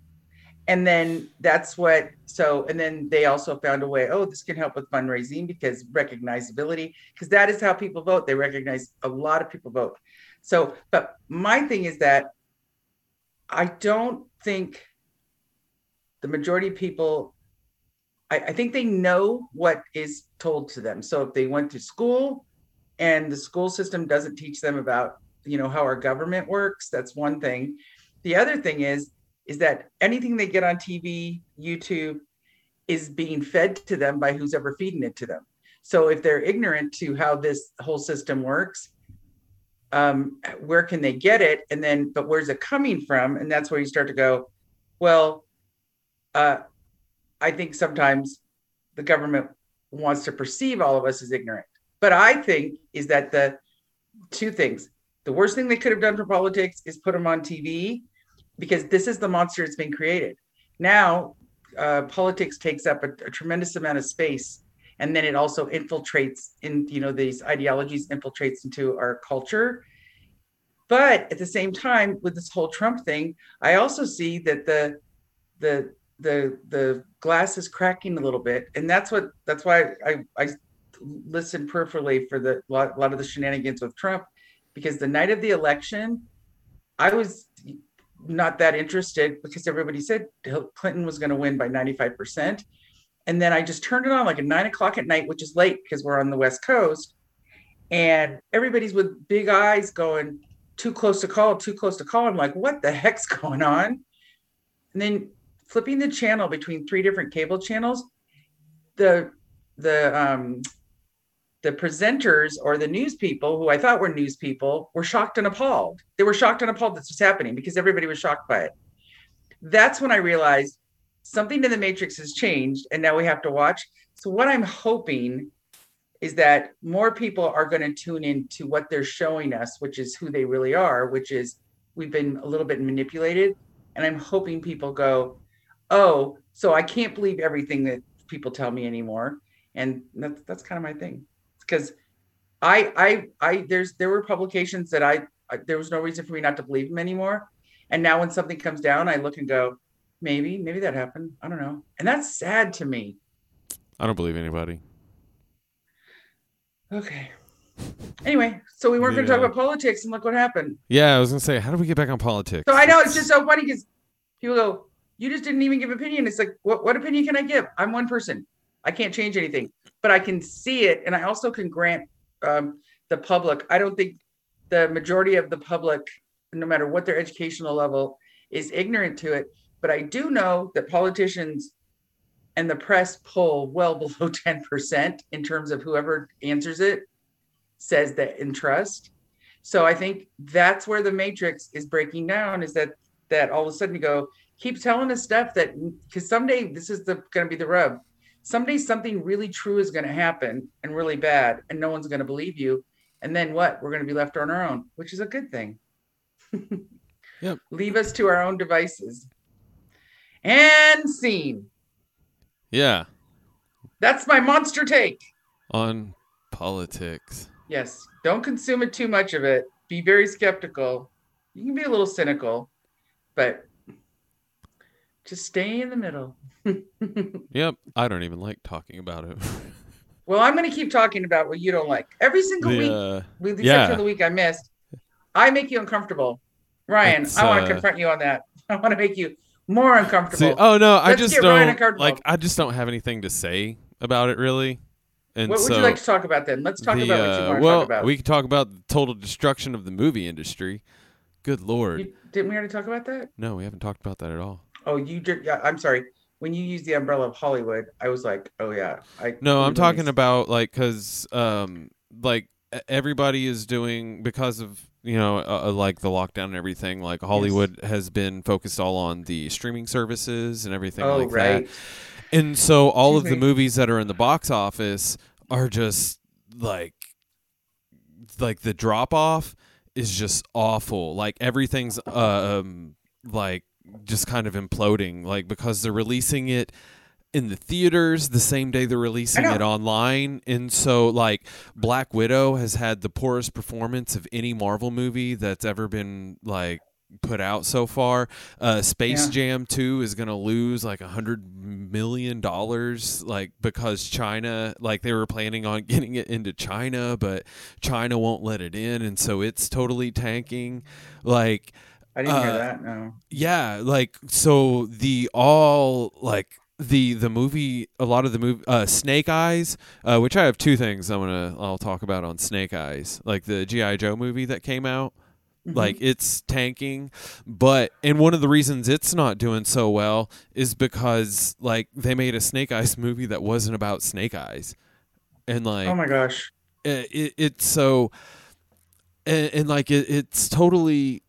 and then that's what. So, and then they also found a way. Oh, this can help with fundraising because recognizability, because that is how people vote. They recognize a lot of people vote. So, but my thing is that I don't think the majority of people, I, I, think they know what is told to them. So if they went to school and the school system doesn't teach them about, you know, how our government works, that's one thing. The other thing is, is that anything they get on TV, YouTube, is being fed to them by who's ever feeding it to them. So if they're ignorant to how this whole system works, um, where can they get it? And then but where's it coming from? And that's where you start to go well uh, i think sometimes the government wants to perceive all of us as ignorant. But i think is that the two things. The worst thing they could have done for politics is put them on tv because this is the monster that's been created. Now uh, politics takes up a, a tremendous amount of space and then it also infiltrates in you know these ideologies infiltrates into our culture. But at the same time with this whole trump thing i also see that the the the the glass is cracking a little bit. And that's what that's why i i listen peripherally for the lot, a lot of the shenanigans with trump because the night of the election i was not that interested because everybody said clinton was going to win by 95% and then I just turned it on like at nine o'clock at night, which is late because we're on the West Coast. And everybody's with big eyes going, too close to call, too close to call. I'm like, what the heck's going on? And then flipping the channel between three different cable channels, the the um the presenters or the news people who I thought were news people were shocked and appalled. They were shocked and appalled this was happening because everybody was shocked by it. That's when I realized something in the matrix has changed and now we have to watch. So what i'm hoping is that more people are going to tune in to what they're showing us which is who they really are which is we've been a little bit manipulated. And i'm hoping people go oh so i can't believe everything that people tell me anymore. And that's that's kind of my thing. Because i i i there's there were publications that I, I there was no reason for me not to believe them anymore. And now when something comes down i look and go Maybe, maybe that happened. I don't know. And that's sad to me. I don't believe anybody. Okay. Anyway, so we weren't yeah. going to talk about politics, and look what happened. Yeah, I was going to say, how did we get back on politics? So I know it's just so funny because people go, "You just didn't even give opinion." It's like, what what opinion can I give? I'm one person. I can't change anything, but I can see it, and I also can grant um, the public. I don't think the majority of the public, no matter what their educational level, is ignorant to it. But I do know that politicians and the press pull well below 10% in terms of whoever answers it says that in trust. So I think that's where the matrix is breaking down is that that all of a sudden you go, keep telling us stuff that because someday this is the gonna be the rub. Someday something really true is gonna happen and really bad, and no one's gonna believe you. And then what? We're gonna be left on our own, which is a good thing. yep. Leave us to our own devices and scene. Yeah. That's my monster take on politics. Yes. Don't consume it too much of it. Be very skeptical. You can be a little cynical, but just stay in the middle. yep. I don't even like talking about it. well, I'm going to keep talking about what you don't like. Every single the, week, uh, with the exception yeah. of the week I missed, I make you uncomfortable. Ryan, it's, I want to uh, confront you on that. I want to make you more uncomfortable. See, oh no, I Let's just don't like. I just don't have anything to say about it really. And what would you like to talk about then? Let's talk the, about what you uh, want to well, talk about. we can talk about the total destruction of the movie industry. Good lord, You- didn't we already talk about that? no, we haven't talked about that at all. Oh, you did. Yeah, I'm sorry. When you used the umbrella of Hollywood, I was like, oh yeah. I No, I'm talking about like because um like everybody is doing because of you know uh, uh, like the lockdown and everything. Like Hollywood has been focused all on the streaming services and everything Oh like right. that. And so all Excuse of the movies that are in the box office are just like like the drop off is just awful. Like everything's uh, um like just kind of imploding like because they're releasing it in the theaters the same day they're releasing it online and so like Black Widow has had the poorest performance of any Marvel movie that's ever been like put out so far. Uh, Space Yeah. Jam 2 is going to lose like a hundred million dollars, like because China, like they were planning on getting it into China, but China won't let it in, and so it's totally tanking. Like, I didn't hear uh, that. No. yeah, like so the all like the the movie a lot of the movie uh snake eyes uh which i have two things i'm gonna i'll talk about on snake eyes like the gi joe movie that came out Mhm. like it's tanking but and one of the reasons it's not doing so well is because like they made a snake eyes movie that wasn't about snake eyes and like oh my gosh. it, it, it's so and, and like it, it's totally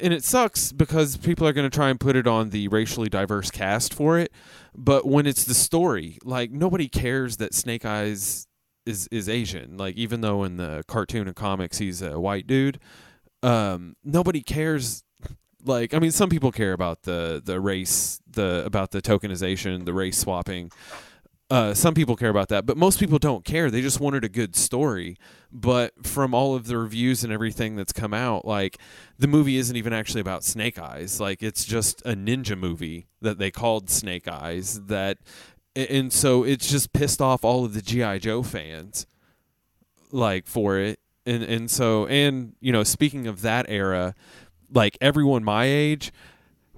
and it sucks because people are going to try and put it on the racially diverse cast for it but when it's the story like nobody cares that snake eyes is is asian. Like even though in the cartoon and comics he's a white dude um nobody cares like i mean some people care about the the race the about the tokenization the race swapping uh, some people care about that, but most people don't care. They just wanted a good story. But from all of the reviews and everything that's come out, like the movie isn't even actually about Snake Eyes. Like it's just a ninja movie that they called Snake Eyes. That, and so it's just pissed off all of the GI Joe fans, like for it. And and so and you know, speaking of that era, like everyone my age,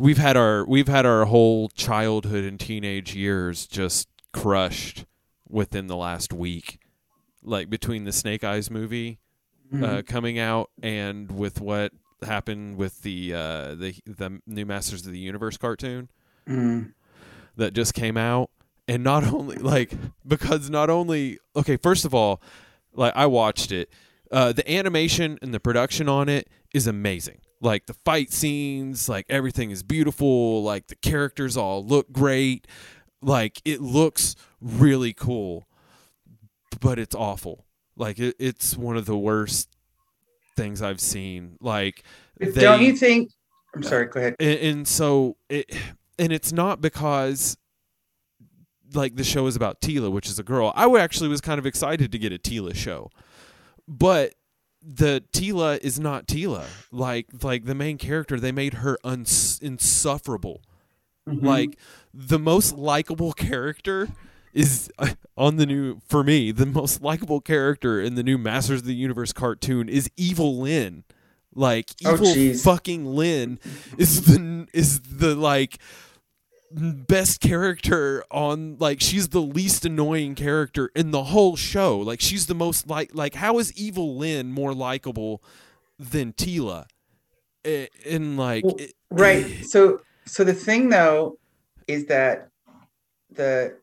we've had our we've had our whole childhood and teenage years just crushed within the last week like between the snake eyes movie Mm-hmm. uh, coming out and with what happened with the uh, the the new masters of the universe cartoon Mhm. that just came out. And not only like because not only okay first of all like i watched it. Uh, the animation and the production on it is amazing. Like the fight scenes like everything is beautiful. Like the characters all look great like it looks really cool but it's awful like it, it's one of the worst things i've seen like they- Don't you think? I'm sorry. Go ahead. and, and so it and it's not because like the show is about Teela, which is a girl. I actually was kind of excited to get a Teela show, but the Teela is not Teela. Like like the main character, they made her uns- insufferable. Mhm. Like the most likable character is uh, on the new for me the most likable character in the new Masters of the Universe cartoon is Evil Lynn. Like Oh, evil jeez. fucking Lynn is the is the like best character on like she's the least annoying character in the whole show. Like she's the most like like how is Evil Lynn more likable than Teela? And like Well, it- right. So, so the thing though is that the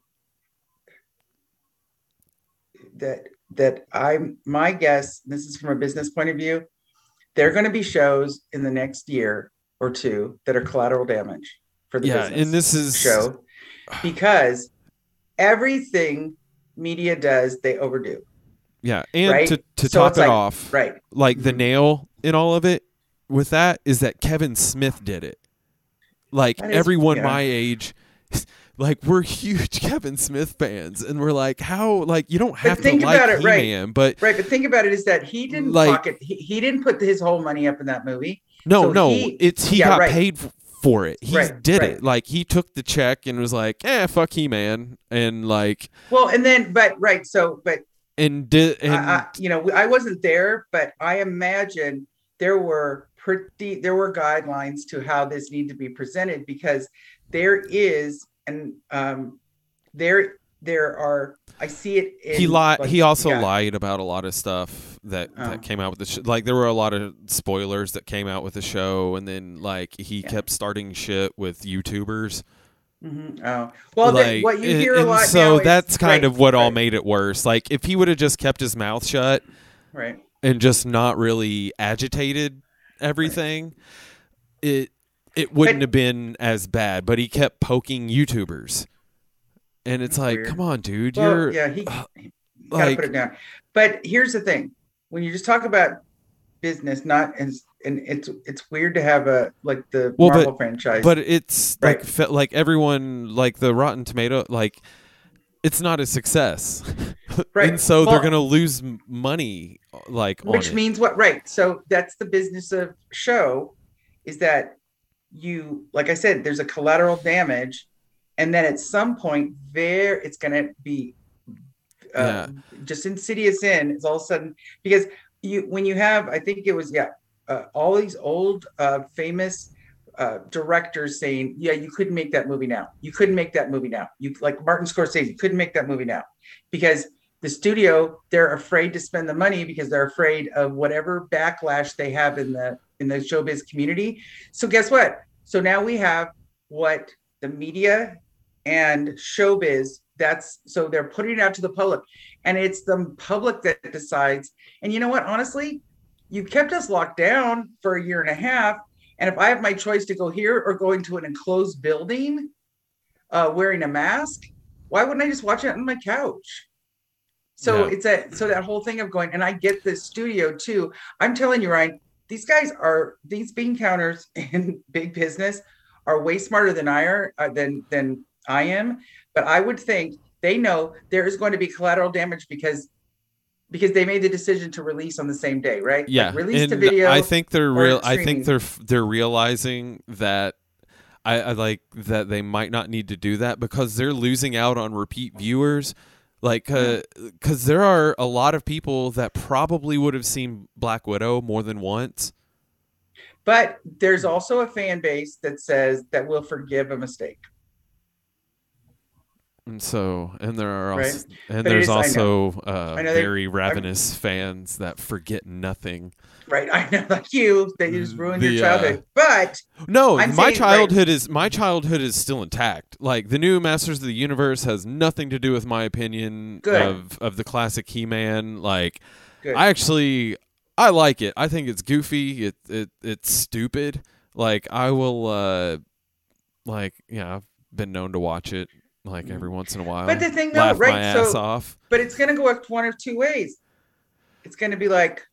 that that I'm my guess. This is from a business point of view. There are going to be shows in the next year or two that are collateral damage for the yeah, business and this is show because everything media does they overdo. Yeah, and right? to to So top it like- off, Right. like the Mhm. nail in all of it with that is that Kevin Smith did it. Like is- everyone yeah. my age, like we're huge Kevin Smith fans, and we're like, how? Like you don't have to think like about it, right. He-Man, but Right, but think about it is that he didn't Like- pocket he, he didn't put his whole money up in that movie. no, So no, he- it's he yeah, got right. paid for it. He Right, did right. it. Like he took the check and was like, eh, fuck He-Man, and like Well, and then but right, so but and did and I, I, you know, I wasn't there, but I imagine there were pretty there were guidelines to how this need to be presented because there is and um there there are I see it. In, he lied. like, he also yeah. lied about a lot of stuff that Oh. that came out with the sh- like there were a lot of spoilers that came out with the show, and then like he Yeah. kept starting shit with YouTubers. Mhm. Oh well, like, then what you and- hear a lot so now is- that's kind right, of what all made it worse. Like if he would have just kept his mouth shut right. and just not really agitated everything, it it wouldn't But- have been as bad. But he kept poking YouTubers, and it's like, weird. come on, dude, Well, you're yeah, he, uh, he gotta like put it down. But here's the thing: when you just talk about business, not and and it's it's weird to have a like the Well, but- Marvel franchise. but it's like Right. fe- like everyone like the rotten tomato like it's not a success. Right. and so they're gonna lose money like on which means what right so that's the business of show is that you like i said there's a collateral damage and then at some point there it's going to be uh, just insidious in it's all of a sudden because you when you have i think it was yeah uh, all these old uh, famous uh, directors saying yeah you couldn't make that movie now. You couldn't make that movie now. You like martin scorsese couldn't make that movie now. Because the studio they're afraid to spend the money because they're afraid of whatever backlash they have in the in the showbiz community. So guess what? So now we have what the media and showbiz that's so they're putting it out to the public. And it's the public that decides. And you know what? Honestly you kept us locked down for a year and a half and if i have my choice to go here or go into an enclosed building uh, wearing a mask why wouldn't i just watch it on my couch? So Yeah. it's a so that whole thing of going and i get the studio too. I'm telling you ryan these guys are these bean counters in big business are way smarter than i are uh, than than i am. But i would think they know there is going to be collateral damage because because they made the decision to release on the same day right? Like, yeah release and the video i think they're real i think they're they're realizing that I, I like that they might not need to do that because they're losing out on repeat viewers. Like because uh, there are a lot of people that probably would have seen black widow more than once. But there's also a fan base that says that will forgive a mistake And so, and there are Right. also, and But there's is- I also uh, I know they- very ravenous fans that forget nothing. right i know like you that you just ruined your The, uh, childhood but No, I'm my saying, right. childhood is my childhood is still intact. Like the new Masters of the Universe has nothing to do with my opinion Good. of of the classic He-Man. Like Good. I actually I like it. I think it's goofy. It it it's stupid. Like I will uh like yeah, I've been known to watch it like every once in a while. Mm. But the thing, though, laugh right, my ass so- off. but it's going to go up one of two ways. It's going to be like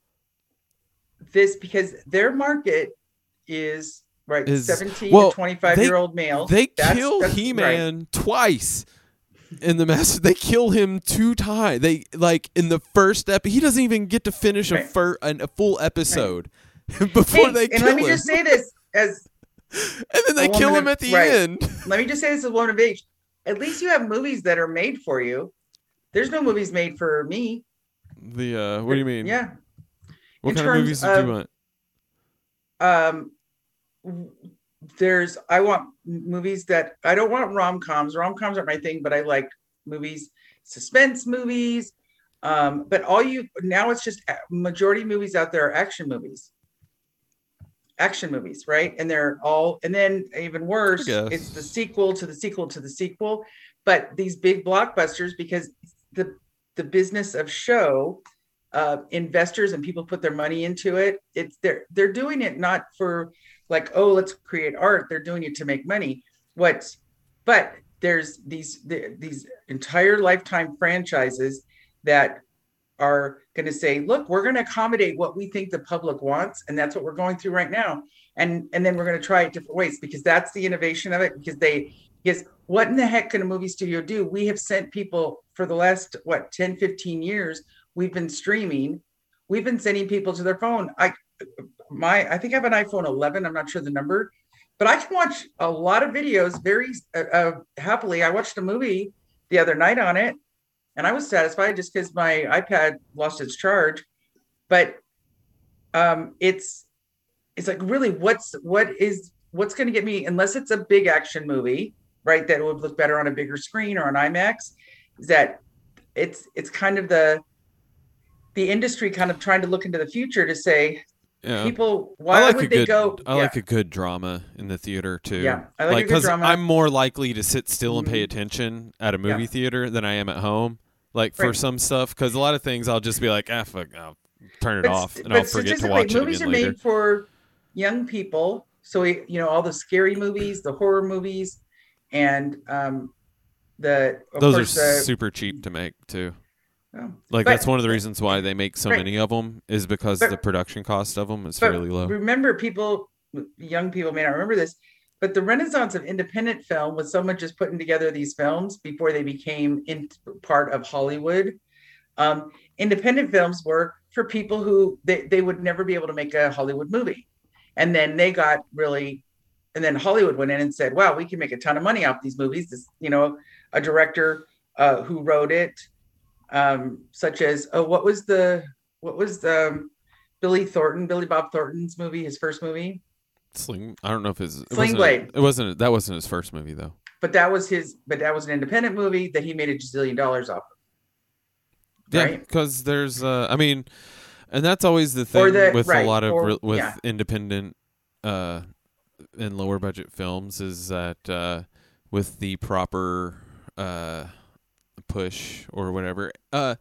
this because their market is right Is- 17 well, to 25 they- year old male. They That's- kill that's- He Man twice in the master. They kill him two times. They like in the first ep. He doesn't even get to finish a Right. fur an, a full episode before Hey, they and let me him. just say this as and then they kill him of- at the right. end. let me just say this as a woman of age. At least you have movies that are made for you. There's no movies made for me. The uh, what do you mean? Yeah. What in kind of movies of- you want? um there's i want movies that i don't want rom-coms rom-coms aren't my thing but i like movies suspense movies um but all you now it's just majority movies out there are action movies action movies right and they're all and then even worse it's the sequel to the sequel to the sequel but these big blockbusters because the the business of show uh, investors and people put their money into it. It's they're they're doing it not for like oh let's create art. They're doing it to make money. What? But there's these the, these entire lifetime franchises that are going to say, look, we're going to accommodate what we think the public wants, and that's what we're going through right now. And and then we're going to try it different ways because that's the innovation of it. Because they because what in the heck can a movie studio do? We have sent people for the last what 10, 15 years we've been streaming we've been sending people to their phone i my i think i have an iphone 11 i'm not sure the number but i can watch a lot of videos very uh, uh, happily i watched a movie the other night on it and i was satisfied just because my ipad lost its charge but um it's it's like really what's what is what's going to get me unless it's a big action movie, right? That would look better on a bigger screen or on IMAX. Is that it's it's kind of the the industry kind of trying to look into the future to say Yeah. people why I like would a they good, go I yeah, like a good drama in the theater too. Yeah, I like a good drama. I'm more likely to sit still and pay Mhm. attention at a movie Yeah. theater than I am at home. Like for Right. some stuff, because a lot of things I'll just be like, ah, fuck, I'll turn it but, off and I'll forget to watch it movies are made for young people so we, you know all the scary movies the horror movies and um the Those are the, super cheap to make too. oh, Like But- that's one of the reasons why they make so Right. many of them is because But- the production cost of them is fairly low. remember people young people may not remember this but the renaissance of independent film was someone just putting together these films before they became in part of hollywood. Um, independent films were for people who they, they would never be able to make a hollywood movie. And then they got really and then hollywood went in and said wow we can make a ton of money off these movies. This you know a director uh, who wrote it um, such as oh what was the what was the billy thornton billy bob thornton's movie his first movie Sling, I don't know if it's it Sling wasn't, Blade. It wasn't. That wasn't his first movie though. but that was his but that was an independent movie that he made a gazillion dollars off of Yeah, Right. because there's, uh, I mean, and that's always the thing the- with right, a lot of or- with yeah. independent uh, and lower budget films is that uh, with the proper uh, push or whatever, uh,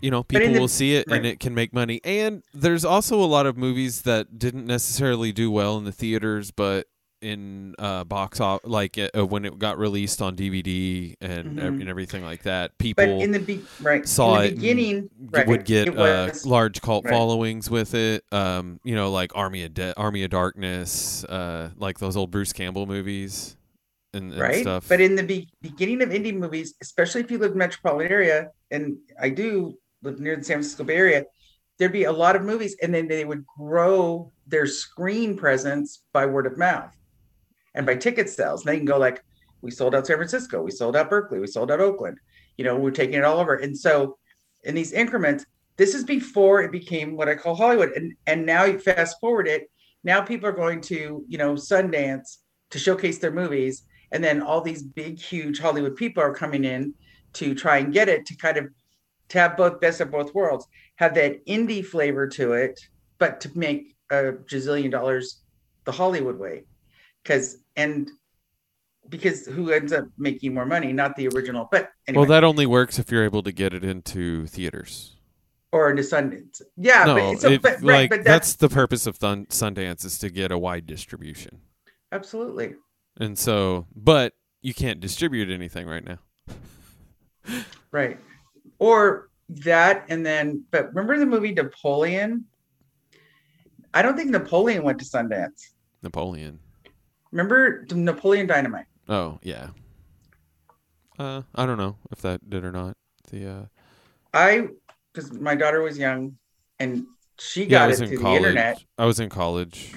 you know, people the- will see it and it can make money. And there's also a lot of movies that didn't necessarily do well in the theaters, but in uh box off like uh, when it got released on DVD and Mhm. and everything like that but people in the be- right saw in the beginning right, would get it uh, large cult right. followings with it. Um, you know, like Army of De- Army of Darkness, uh, like those old Bruce Campbell movies and, and right stuff. but in the be- beginning of indie movies especially if you live in metropolitan area and i do live near the san francisco bay area there'd be a lot of movies and then they would grow their screen presence by word of mouth and by ticket sales. And they can go like we sold out san francisco we sold out berkeley we sold out oakland you know we're taking it all over. And so in these increments this is before it became what i call hollywood. And and now you fast forward it now people are going to you know sundance to showcase their movies. And then all these big huge hollywood people are coming in to try and get it to kind of to have both best of both worlds have that indie flavor to it but to make a gazillion dollars the hollywood way because and because who ends up making more money not the original but anyway well, that only works if you're able to get it into theaters. or into sundance yeah no, but, so, if, but, right, like but that's, the purpose of Thun- Sundance is to get a wide distribution, absolutely and so, but you can't distribute anything right now. Right. Or that, and then, but remember the movie Napoleon? I don't think Napoleon went to Sundance. Napoleon. Remember Napoleon Dynamite? Oh yeah. Uh, I don't know if that did or not. The uh, I, because my daughter was young and she got was it through the internet I was in college.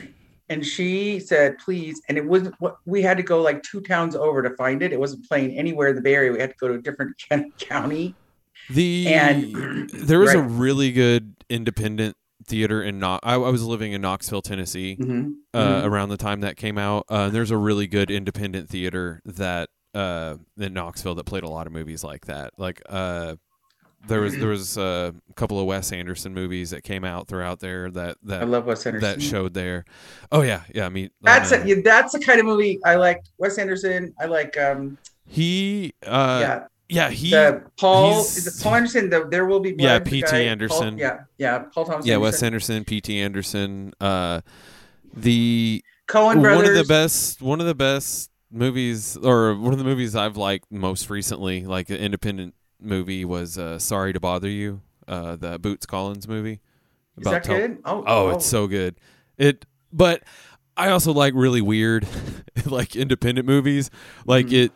and she said, please. And it wasn't what we had to go like two towns over to find it. It wasn't playing anywhere in the Bay Area. We had to go to a different county. The And- there was a really good independent theater in Knox. I, I was living in Knoxville, Tennessee, Mhm. uh, Mhm. around the time that came out. Uh, there's a really good independent theater that uh, in Knoxville that played a lot of movies like that. Like uh, there was there was a couple of Wes Anderson movies that came out throughout there that that I love Wes Anderson. that showed there. Oh yeah, yeah. I mean That's uh, a, that's the kind of movie I like. Wes Anderson. I like. um he. Uh, Yeah, yeah, he. the Paul is it Paul Anderson? The There Will Be Blood. Yeah, P.T. Anderson. Paul, yeah, yeah, Paul Thomas. yeah, Wes Anderson. Anderson, P.T. Anderson. Uh, the Coen brothers. one of the best one of the best movies or one of the movies I've liked most recently, like an independent movie, was uh, Sorry to Bother You, uh, the Boots Collins movie. Is that Tel- good? Oh, Oh, it's so good. It, but I also like really weird, like independent movies. Like Mhm. it,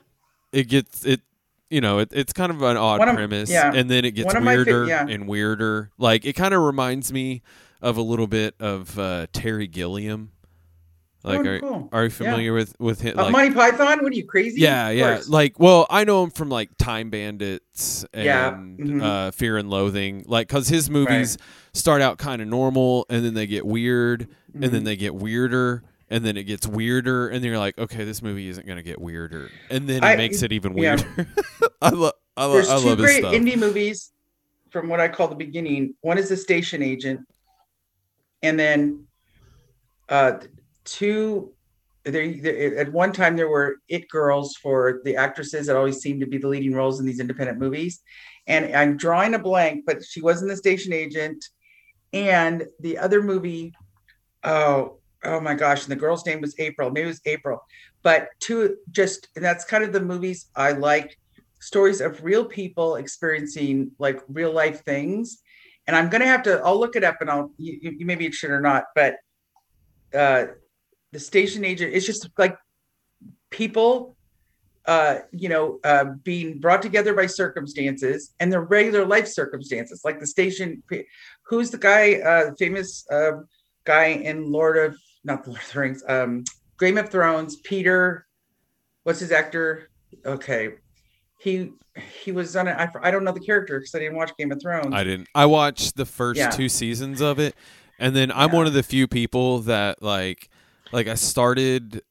it gets it. You know, it, it's kind of an odd of- premise, yeah. and then it gets One of my fa- weirder yeah. and weirder. Like it kind of reminds me of a little bit of uh, Terry Gilliam. Like, Oh, are, cool. are you familiar with with him? Uh, Like, Monty Python? What are you crazy? yeah, yeah. Like, well, I know him from like Time Bandits and Yeah, mhm. uh, Fear and Loathing. Like, cause his movies start out kind of normal, and then they get weird, and Mm-hmm. then they get weirder. And then it gets weirder, and then you're like, okay, this movie isn't gonna get weirder, and then it I- makes it even yeah. weirder. I love, I, lo- There's I two love his great stuff. indie movies from what I call the beginning. One is The Station Agent, and then uh, two. There, there, at one time, there were it girls for the actresses that always seemed to be the leading roles in these independent movies. And I'm drawing a blank, but she was in The Station Agent, and the other movie. Oh, oh my gosh! And the girl's name was April. Maybe it was April. But two, just and that's kind of the movies I like stories of real people experiencing like real life things and i'm gonna have to i'll look it up and i'll you, you maybe it should or not but uh the station agent it's just like people uh you know uh being brought together by circumstances and their regular life circumstances like the station who's the guy uh famous uh guy in lord of not the lord of the rings um game of thrones peter what's his actor okay he he was on it. I, I don't know the character because I didn't watch Game of Thrones. I didn't. I watched the first Yeah. two seasons of it, and then I'm Yeah. one of the few people that like, like I started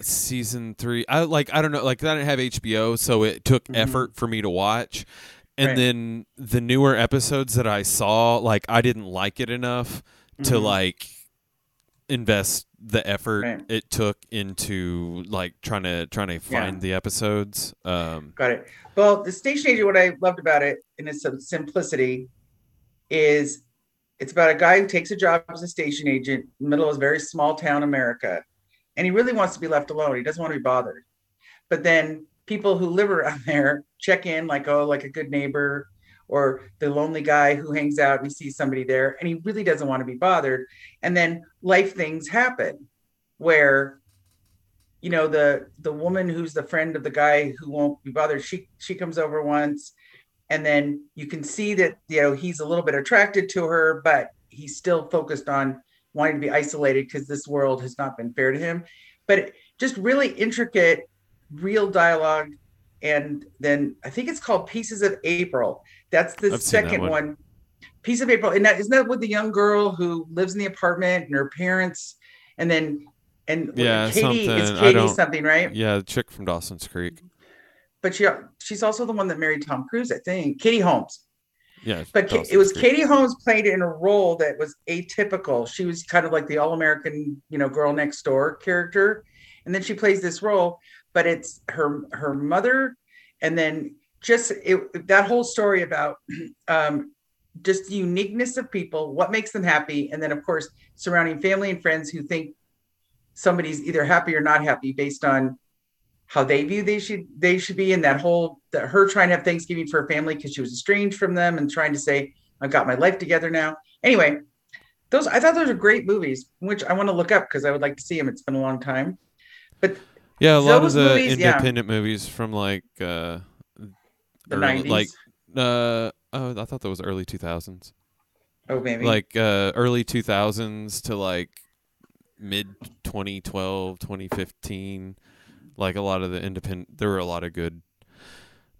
season three. I like I don't know, like I didn't have HBO, so it took Mhm. effort for me to watch. And Right. then the newer episodes that I saw, like I didn't like it enough to Mhm. like invest the effort Right. it took into like trying to trying to find the episodes. Um, Got it. Well, the station agent, what I loved about it in its simplicity is it's about a guy who takes a job as a station agent in the middle of a very small town America. And he really wants to be left alone. He doesn't want to be bothered. But then people who live around there check in like, oh, like a good neighbor or the lonely guy who hangs out and he sees somebody there and he really doesn't want to be bothered. And then life things happen where you know the the woman who's the friend of the guy who won't be bothered she she comes over once and then you can see that you know he's a little bit attracted to her but he's still focused on wanting to be isolated because this world has not been fair to him. But just really intricate real dialogue. And then i think it's called pieces of april that's the I've second one. one. piece of april and that isn't that with the young girl who lives in the apartment and her parents and then and Yeah, katie it's something. I katie something right yeah, the chick from Dawson's Creek. but she she's also the one that married Tom Cruise, I think. Katie Holmes. Yeah, But it was Creek. Katie Holmes played in a role that was atypical. She was kind of like the all-American, you know, girl next door character. And then she plays this role, but it's her her mother and then just it, that whole story about um just the uniqueness of people, what makes them happy, and then of course surrounding family and friends who think somebody's either happy or not happy based on how they view they should they should be and that whole that her trying to have thanksgiving for her family because she was estranged from them and trying to say i've got my life together now. Anyway those i thought those were great movies which i want to look up because i would like to see them it's been a long time. But Yeah, a lot of the movies, yeah. independent movies from like uh early- 90s like uh oh, I thought that was early 2000s. oh maybe Like uh early 2000s to like mid 2012, 2015. Like a lot of the independent there were a lot of good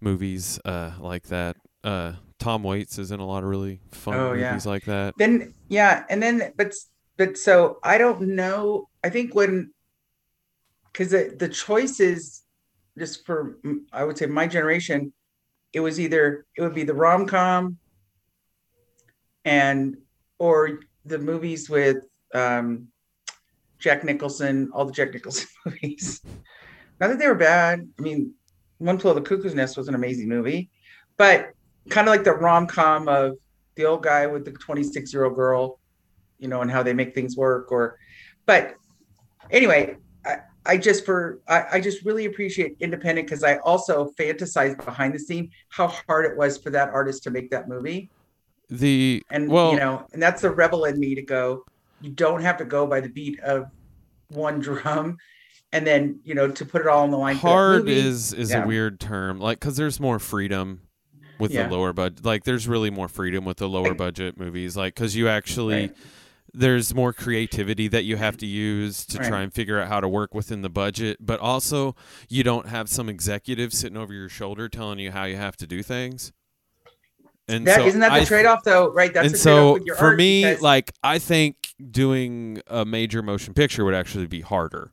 movies uh like that. Uh Tom Waits is in a lot of really fun Oh, yeah. movies like that. then yeah and then but but so i don't know i think when because the, the choices just for i would say my generation it was either it would be the rom-com and or the movies with um jack nicholson all the jack nicholson movies. Not that they were bad. I mean one flew of the cuckoo's nest was an amazing movie but kind of like the rom-com of the old guy with the 26 year old girl you know and how they make things work or but anyway i, just for I, I just really appreciate independent because i also fantasize behind the scene how hard it was for that artist to make that movie The and well you know and that's the rebel in me to go you don't have to go by the beat of one drum and then you know to put it all on the line hard movie. is is Yeah. a weird term like because there's more freedom with Yeah. the lower budget like there's really more freedom with the lower budget movies like because you actually Right. There's more creativity that you have to use to Right. try and figure out how to work within the budget, but also you don't have some executive sitting over your shoulder telling you how you have to do things. And That so not that the I- trade-off though, right? That's and so with your for me, because- like I think doing a major motion picture would actually be harder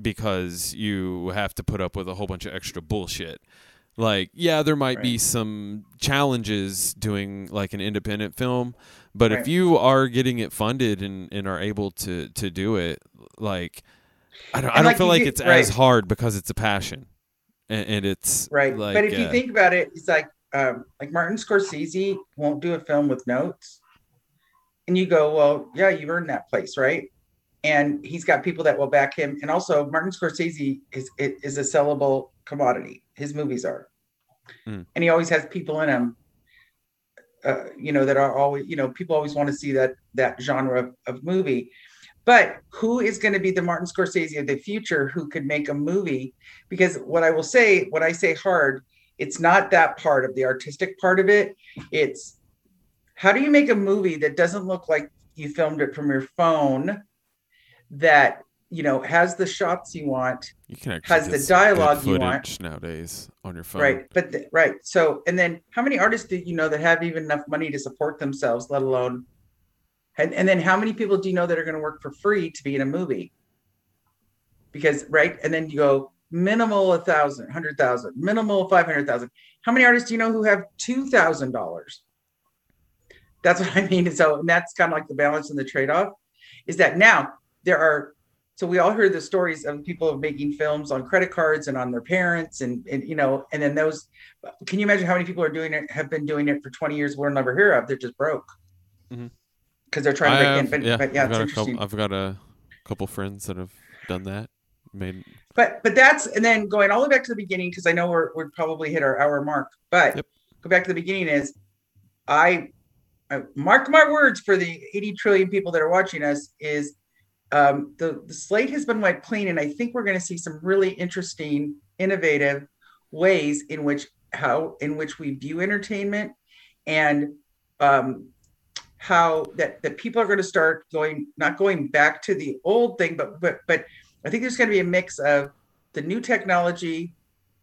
because you have to put up with a whole bunch of extra bullshit. Like, yeah, there might be some challenges doing like an independent film, but if you are getting it funded and, and are able to to do it, like I don't I don't like, feel like get- it's as hard because it's a passion. And, and it's right. like, but if you uh, think about it, it's like um, like Martin Scorsese won't do a film with notes, and you go, well, yeah, you earned that place, right? And he's got people that will back him, and also Martin Scorsese is is a sellable commodity. His movies are, Mm. and he always has people in them. Uh, you know that are always you know people always want to see that that genre of, of movie. But who is going to be the martin scorsese of the future who could make a movie? Because what i will say what i say hard it's not that part of the artistic part of it. It's how do you make a movie that doesn't look like you filmed it from your phone that you know has the shots you want you can actually has the dialogue you want. nowadays on your phone. right but the, right so and then how many artists do you know that have even enough money to support themselves let alone and, and then how many people do you know that are going to work for free to be in a movie because right and then you go minimal a thousand hundred thousand minimal 500,000 how many artists do you know who have $2,000 that's what I mean and so and that's kind of like the balance and the trade-off is that now there are so we all heard the stories of people making films on credit cards and on their parents and, and you know and then those can you imagine how many people are doing it have been doing it for 20 years we'll never hear of they're just broke because Mhm. they're trying to I break have, in yeah, but yeah I've it's got interesting couple, I've got a couple friends that have done that. Made but but that's and then going all the way back to the beginning because I know we're we're probably hit our hour mark. But Yep. go back to the beginning is I, I mark my words for the 80 trillion people that are watching us is um, the the slate has been wiped clean, and I think we're going to see some really interesting, innovative ways in which how in which we view entertainment and um, how that that people are going to start going not going back to the old thing, but but but I think there's going to be a mix of the new technology,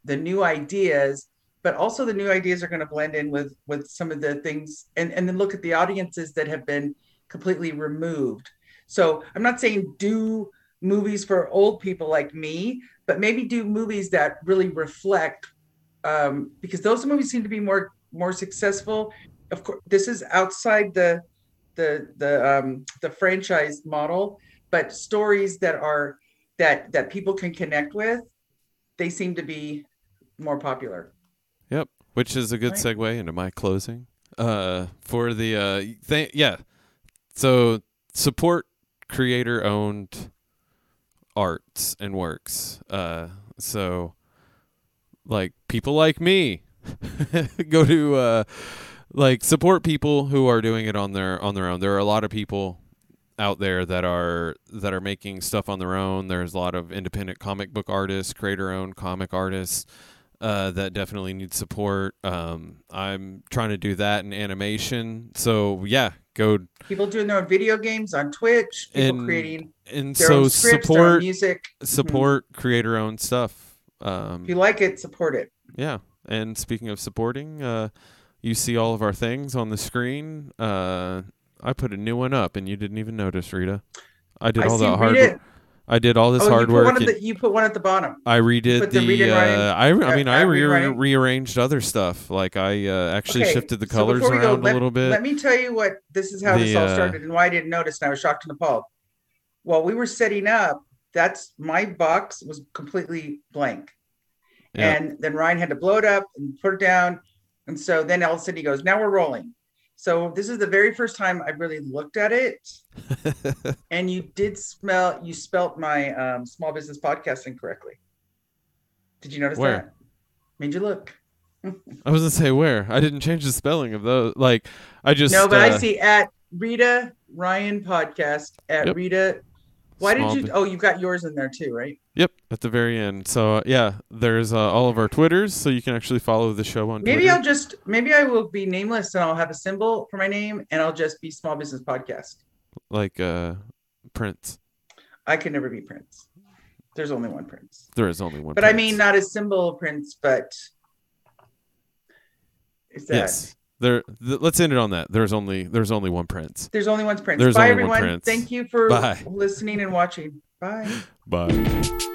the new ideas, but also the new ideas are going to blend in with with some of the things, and and then look at the audiences that have been completely removed. So I'm not saying do movies for old people like me, but maybe do movies that really reflect, um, because those movies seem to be more more successful. Of course, this is outside the the the um, the franchise model, but stories that are that that people can connect with, they seem to be more popular. Yep, which is a good Right. segue into my closing. Uh, for the uh, th- yeah, so support creator owned arts and works. Uh, so like people like me go to uh like support people who are doing it on their on their own. There are a lot of people out there that are that are making stuff on their own. There's a lot of independent comic book artists, creator owned comic artists uh, that definitely need support. Um, I'm trying to do that in animation. So yeah, go People doing their own video games on Twitch, people And creating and their so own scripts, their own support music. support creator owned stuff. Um, If you like it, support it. yeah, and speaking of supporting, uh, you see all of our things on the screen. Uh, I put a new one up, and you didn't even notice, Rita. I did I all see. the hard. it. I did all this Oh, hard you work. the, you put one at the bottom. I redid the the. read and write in. uh, I I mean I re- rewriting. rearranged other stuff. Like I uh, actually Okay, shifted the so colors we around go, let, a little bit. Let me tell you what this is how this all uh, started and why I didn't notice, and I was shocked and appalled. While we were setting up, that's my box was completely blank. Yeah. And then Ryan had to blow it up and put it down. And so then all of a sudden he goes, Now we're rolling. So this is the very first time I really looked at it. and you did smell you spelt my um, small business podcast incorrectly. Did you notice Where? that? Made you look. I was gonna say where I didn't change the spelling of those. Like I just no, but uh, I see at Rita Ryan podcast at Yep. Rita. Why did you? Oh, you've got yours in there too, right? Yep, at the very end. So uh, yeah, there's uh, all of our Twitters, so you can actually follow the show on Maybe Twitter. I'll just maybe I will be nameless and I'll have a symbol for my name and I'll just be small business podcast. like uh Prince. I can never be Prince. There's only one Prince. There is only one. But I mean, not a symbol of Prince, but is that yes. There. Th- let's end it on that. There's only there's only one Prince. there's only one Prince. There's Bye, only one everyone. Prince. Thank you for Bye. listening and watching. Bye. Bye.